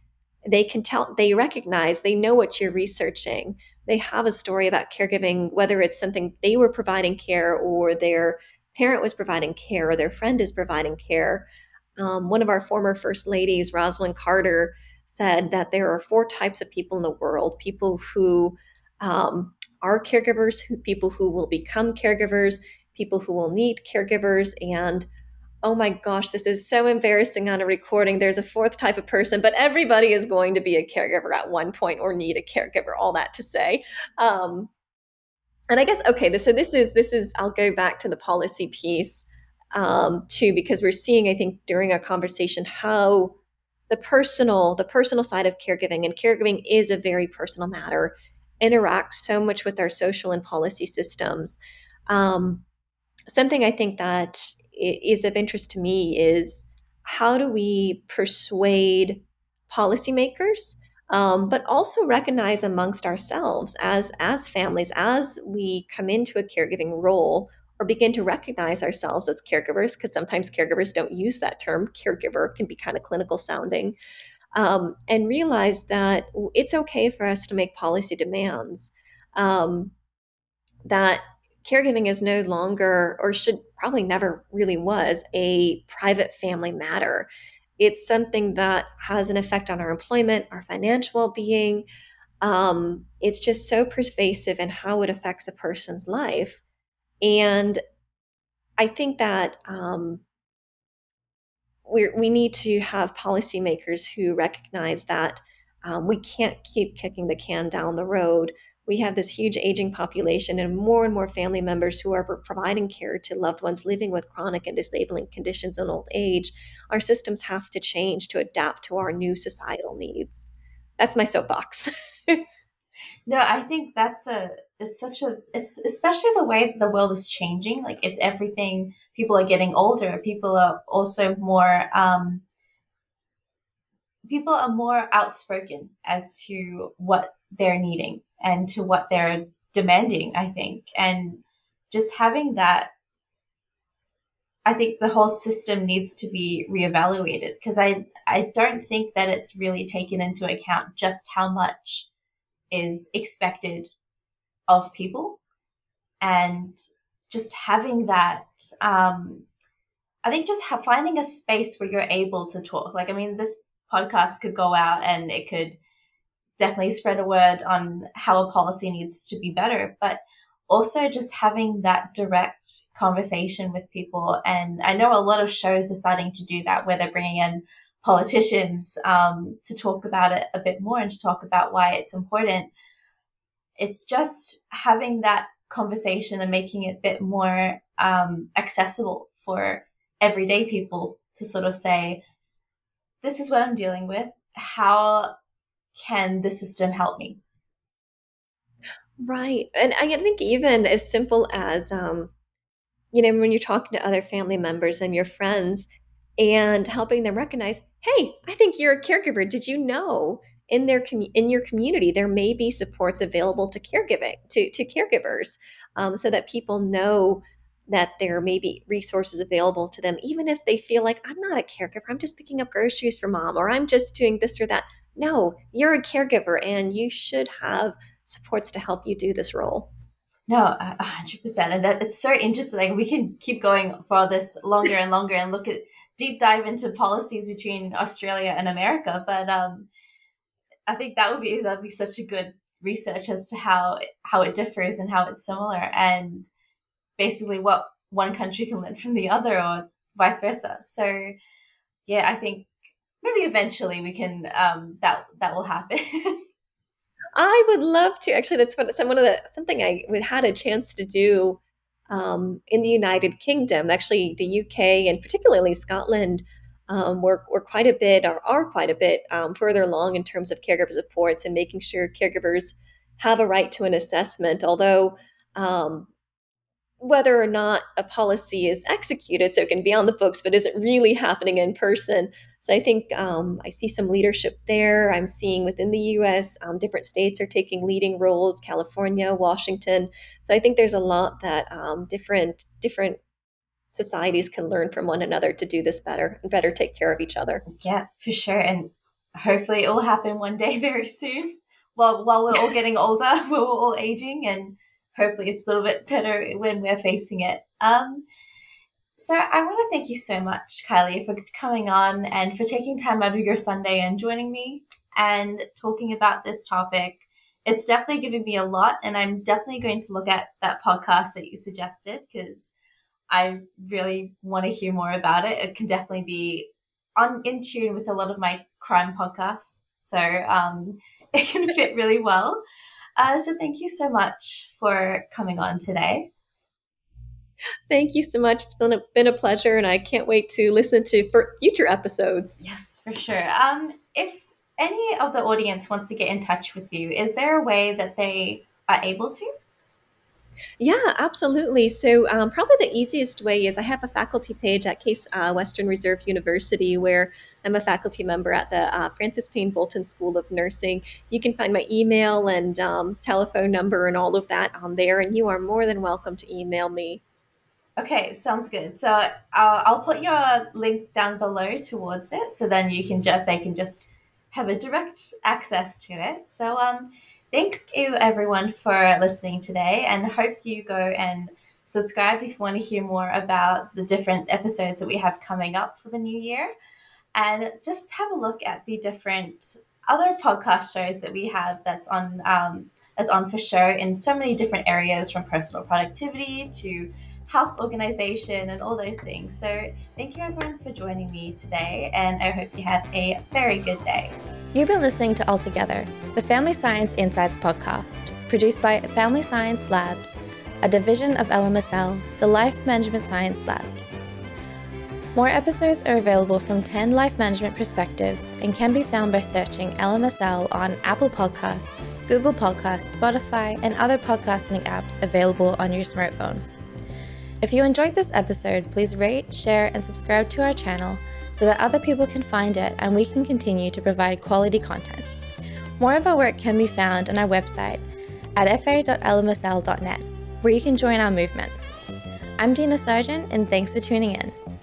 they can tell they recognize they know what you're researching. They have a story about caregiving whether it's something they were providing care or their parent was providing care or their friend is providing care. Um, one of our former first ladies Rosalynn Carter said that there are four types of people in the world people who um, are caregivers, who, people who will become caregivers, people who will need caregivers, and oh my gosh, this is so embarrassing on a recording. There's a fourth type of person, but everybody is going to be a caregiver at one point or need a caregiver, all that to say. Um, and I guess okay, this, so this is this is I'll go back to the policy piece um, too because we're seeing I think during our conversation how the personal the personal side of caregiving and caregiving is a very personal matter interacts so much with our social and policy systems. Um, something I think that is of interest to me is how do we persuade policymakers um, but also recognize amongst ourselves as as families as we come into a caregiving role or begin to recognize ourselves as caregivers because sometimes caregivers don't use that term caregiver can be kind of clinical sounding um, and realize that it's okay for us to make policy demands um, that caregiving is no longer or should probably never really was a private family matter it's something that has an effect on our employment, our financial well being. Um, it's just so pervasive in how it affects a person's life. And I think that um, we we need to have policymakers who recognize that um, we can't keep kicking the can down the road we have this huge aging population and more and more family members who are providing care to loved ones living with chronic and disabling conditions in old age. Our systems have to change to adapt to our new societal needs. That's my soapbox. no, I think that's a it's such a it's especially the way the world is changing. Like if everything, people are getting older. People are also more um, people are more outspoken as to what they're needing and to what they're demanding, I think. And just having that, I think the whole system needs to be reevaluated because I, I don't think that it's really taken into account just how much is expected of people and just having that um, i think just finding a space where you're able to talk like i mean this podcast could go out and it could definitely spread a word on how a policy needs to be better, but also just having that direct conversation with people. And I know a lot of shows are starting to do that where they're bringing in politicians um, to talk about it a bit more and to talk about why it's important. It's just having that conversation and making it a bit more um, accessible for everyday people to sort of say, this is what I'm dealing with. How can the system help me? Right. And I think even as simple as, um, you know, when you're talking to other family members and your friends and helping them recognize, hey, I think you're a caregiver. Did you know in their com- in your community there may be supports available to caregiving to to caregivers, um, so that people know that there may be resources available to them, even if they feel like I'm not a caregiver, I'm just picking up groceries for mom, or I'm just doing this or that. No, you're a caregiver and you should have supports to help you do this role. No, hundred percent, and that it's so interesting. Like we can keep going for this longer and longer, and look at deep dive into policies between Australia and America. But um, I think that would be that'd be such a good research as to how how it differs and how it's similar, and basically what one country can learn from the other, or vice versa. So, yeah, I think maybe eventually we can um, that that will happen. I would love to. Actually, that's some one of the something I had a chance to do um, in the United Kingdom. Actually, the UK and particularly Scotland um, were, were quite a bit or are quite a bit um, further along in terms of caregiver supports and making sure caregivers have a right to an assessment. Although um, whether or not a policy is executed, so it can be on the books, but isn't really happening in person. So I think um, I see some leadership there. I'm seeing within the U.S. Um, different states are taking leading roles: California, Washington. So I think there's a lot that um, different different societies can learn from one another to do this better and better take care of each other. Yeah, for sure, and hopefully it will happen one day very soon. While while we're all getting older, we're all aging and hopefully it's a little bit better when we're facing it. Um, so I want to thank you so much, Kylie, for coming on and for taking time out of your Sunday and joining me and talking about this topic. It's definitely giving me a lot, and I'm definitely going to look at that podcast that you suggested because I really want to hear more about it. It can definitely be on in tune with a lot of my crime podcasts, so um, it can fit really well. Uh, so thank you so much for coming on today. Thank you so much. It's been a, been a pleasure, and I can't wait to listen to for future episodes. Yes, for sure. Um, if any of the audience wants to get in touch with you, is there a way that they are able to? Yeah, absolutely. So, um, probably the easiest way is I have a faculty page at Case uh, Western Reserve University where I'm a faculty member at the uh, Frances Payne Bolton School of Nursing. You can find my email and um, telephone number and all of that on there, and you are more than welcome to email me. Okay, sounds good. So I'll, I'll put your link down below towards it, so then you can just they can just have a direct access to it. So um, thank you everyone for listening today, and hope you go and subscribe if you want to hear more about the different episodes that we have coming up for the new year, and just have a look at the different other podcast shows that we have that's on um, that's on for show in so many different areas from personal productivity to house organization and all those things. So, thank you everyone for joining me today, and I hope you have a very good day. You've been listening to All Together, the Family Science Insights podcast, produced by Family Science Labs, a division of LMSL, the Life Management Science Labs. More episodes are available from 10 life management perspectives and can be found by searching LMSL on Apple Podcasts, Google Podcasts, Spotify, and other podcasting apps available on your smartphone. If you enjoyed this episode, please rate, share, and subscribe to our channel so that other people can find it and we can continue to provide quality content. More of our work can be found on our website at fa.lmsl.net, where you can join our movement. I'm Dina Sargeant, and thanks for tuning in.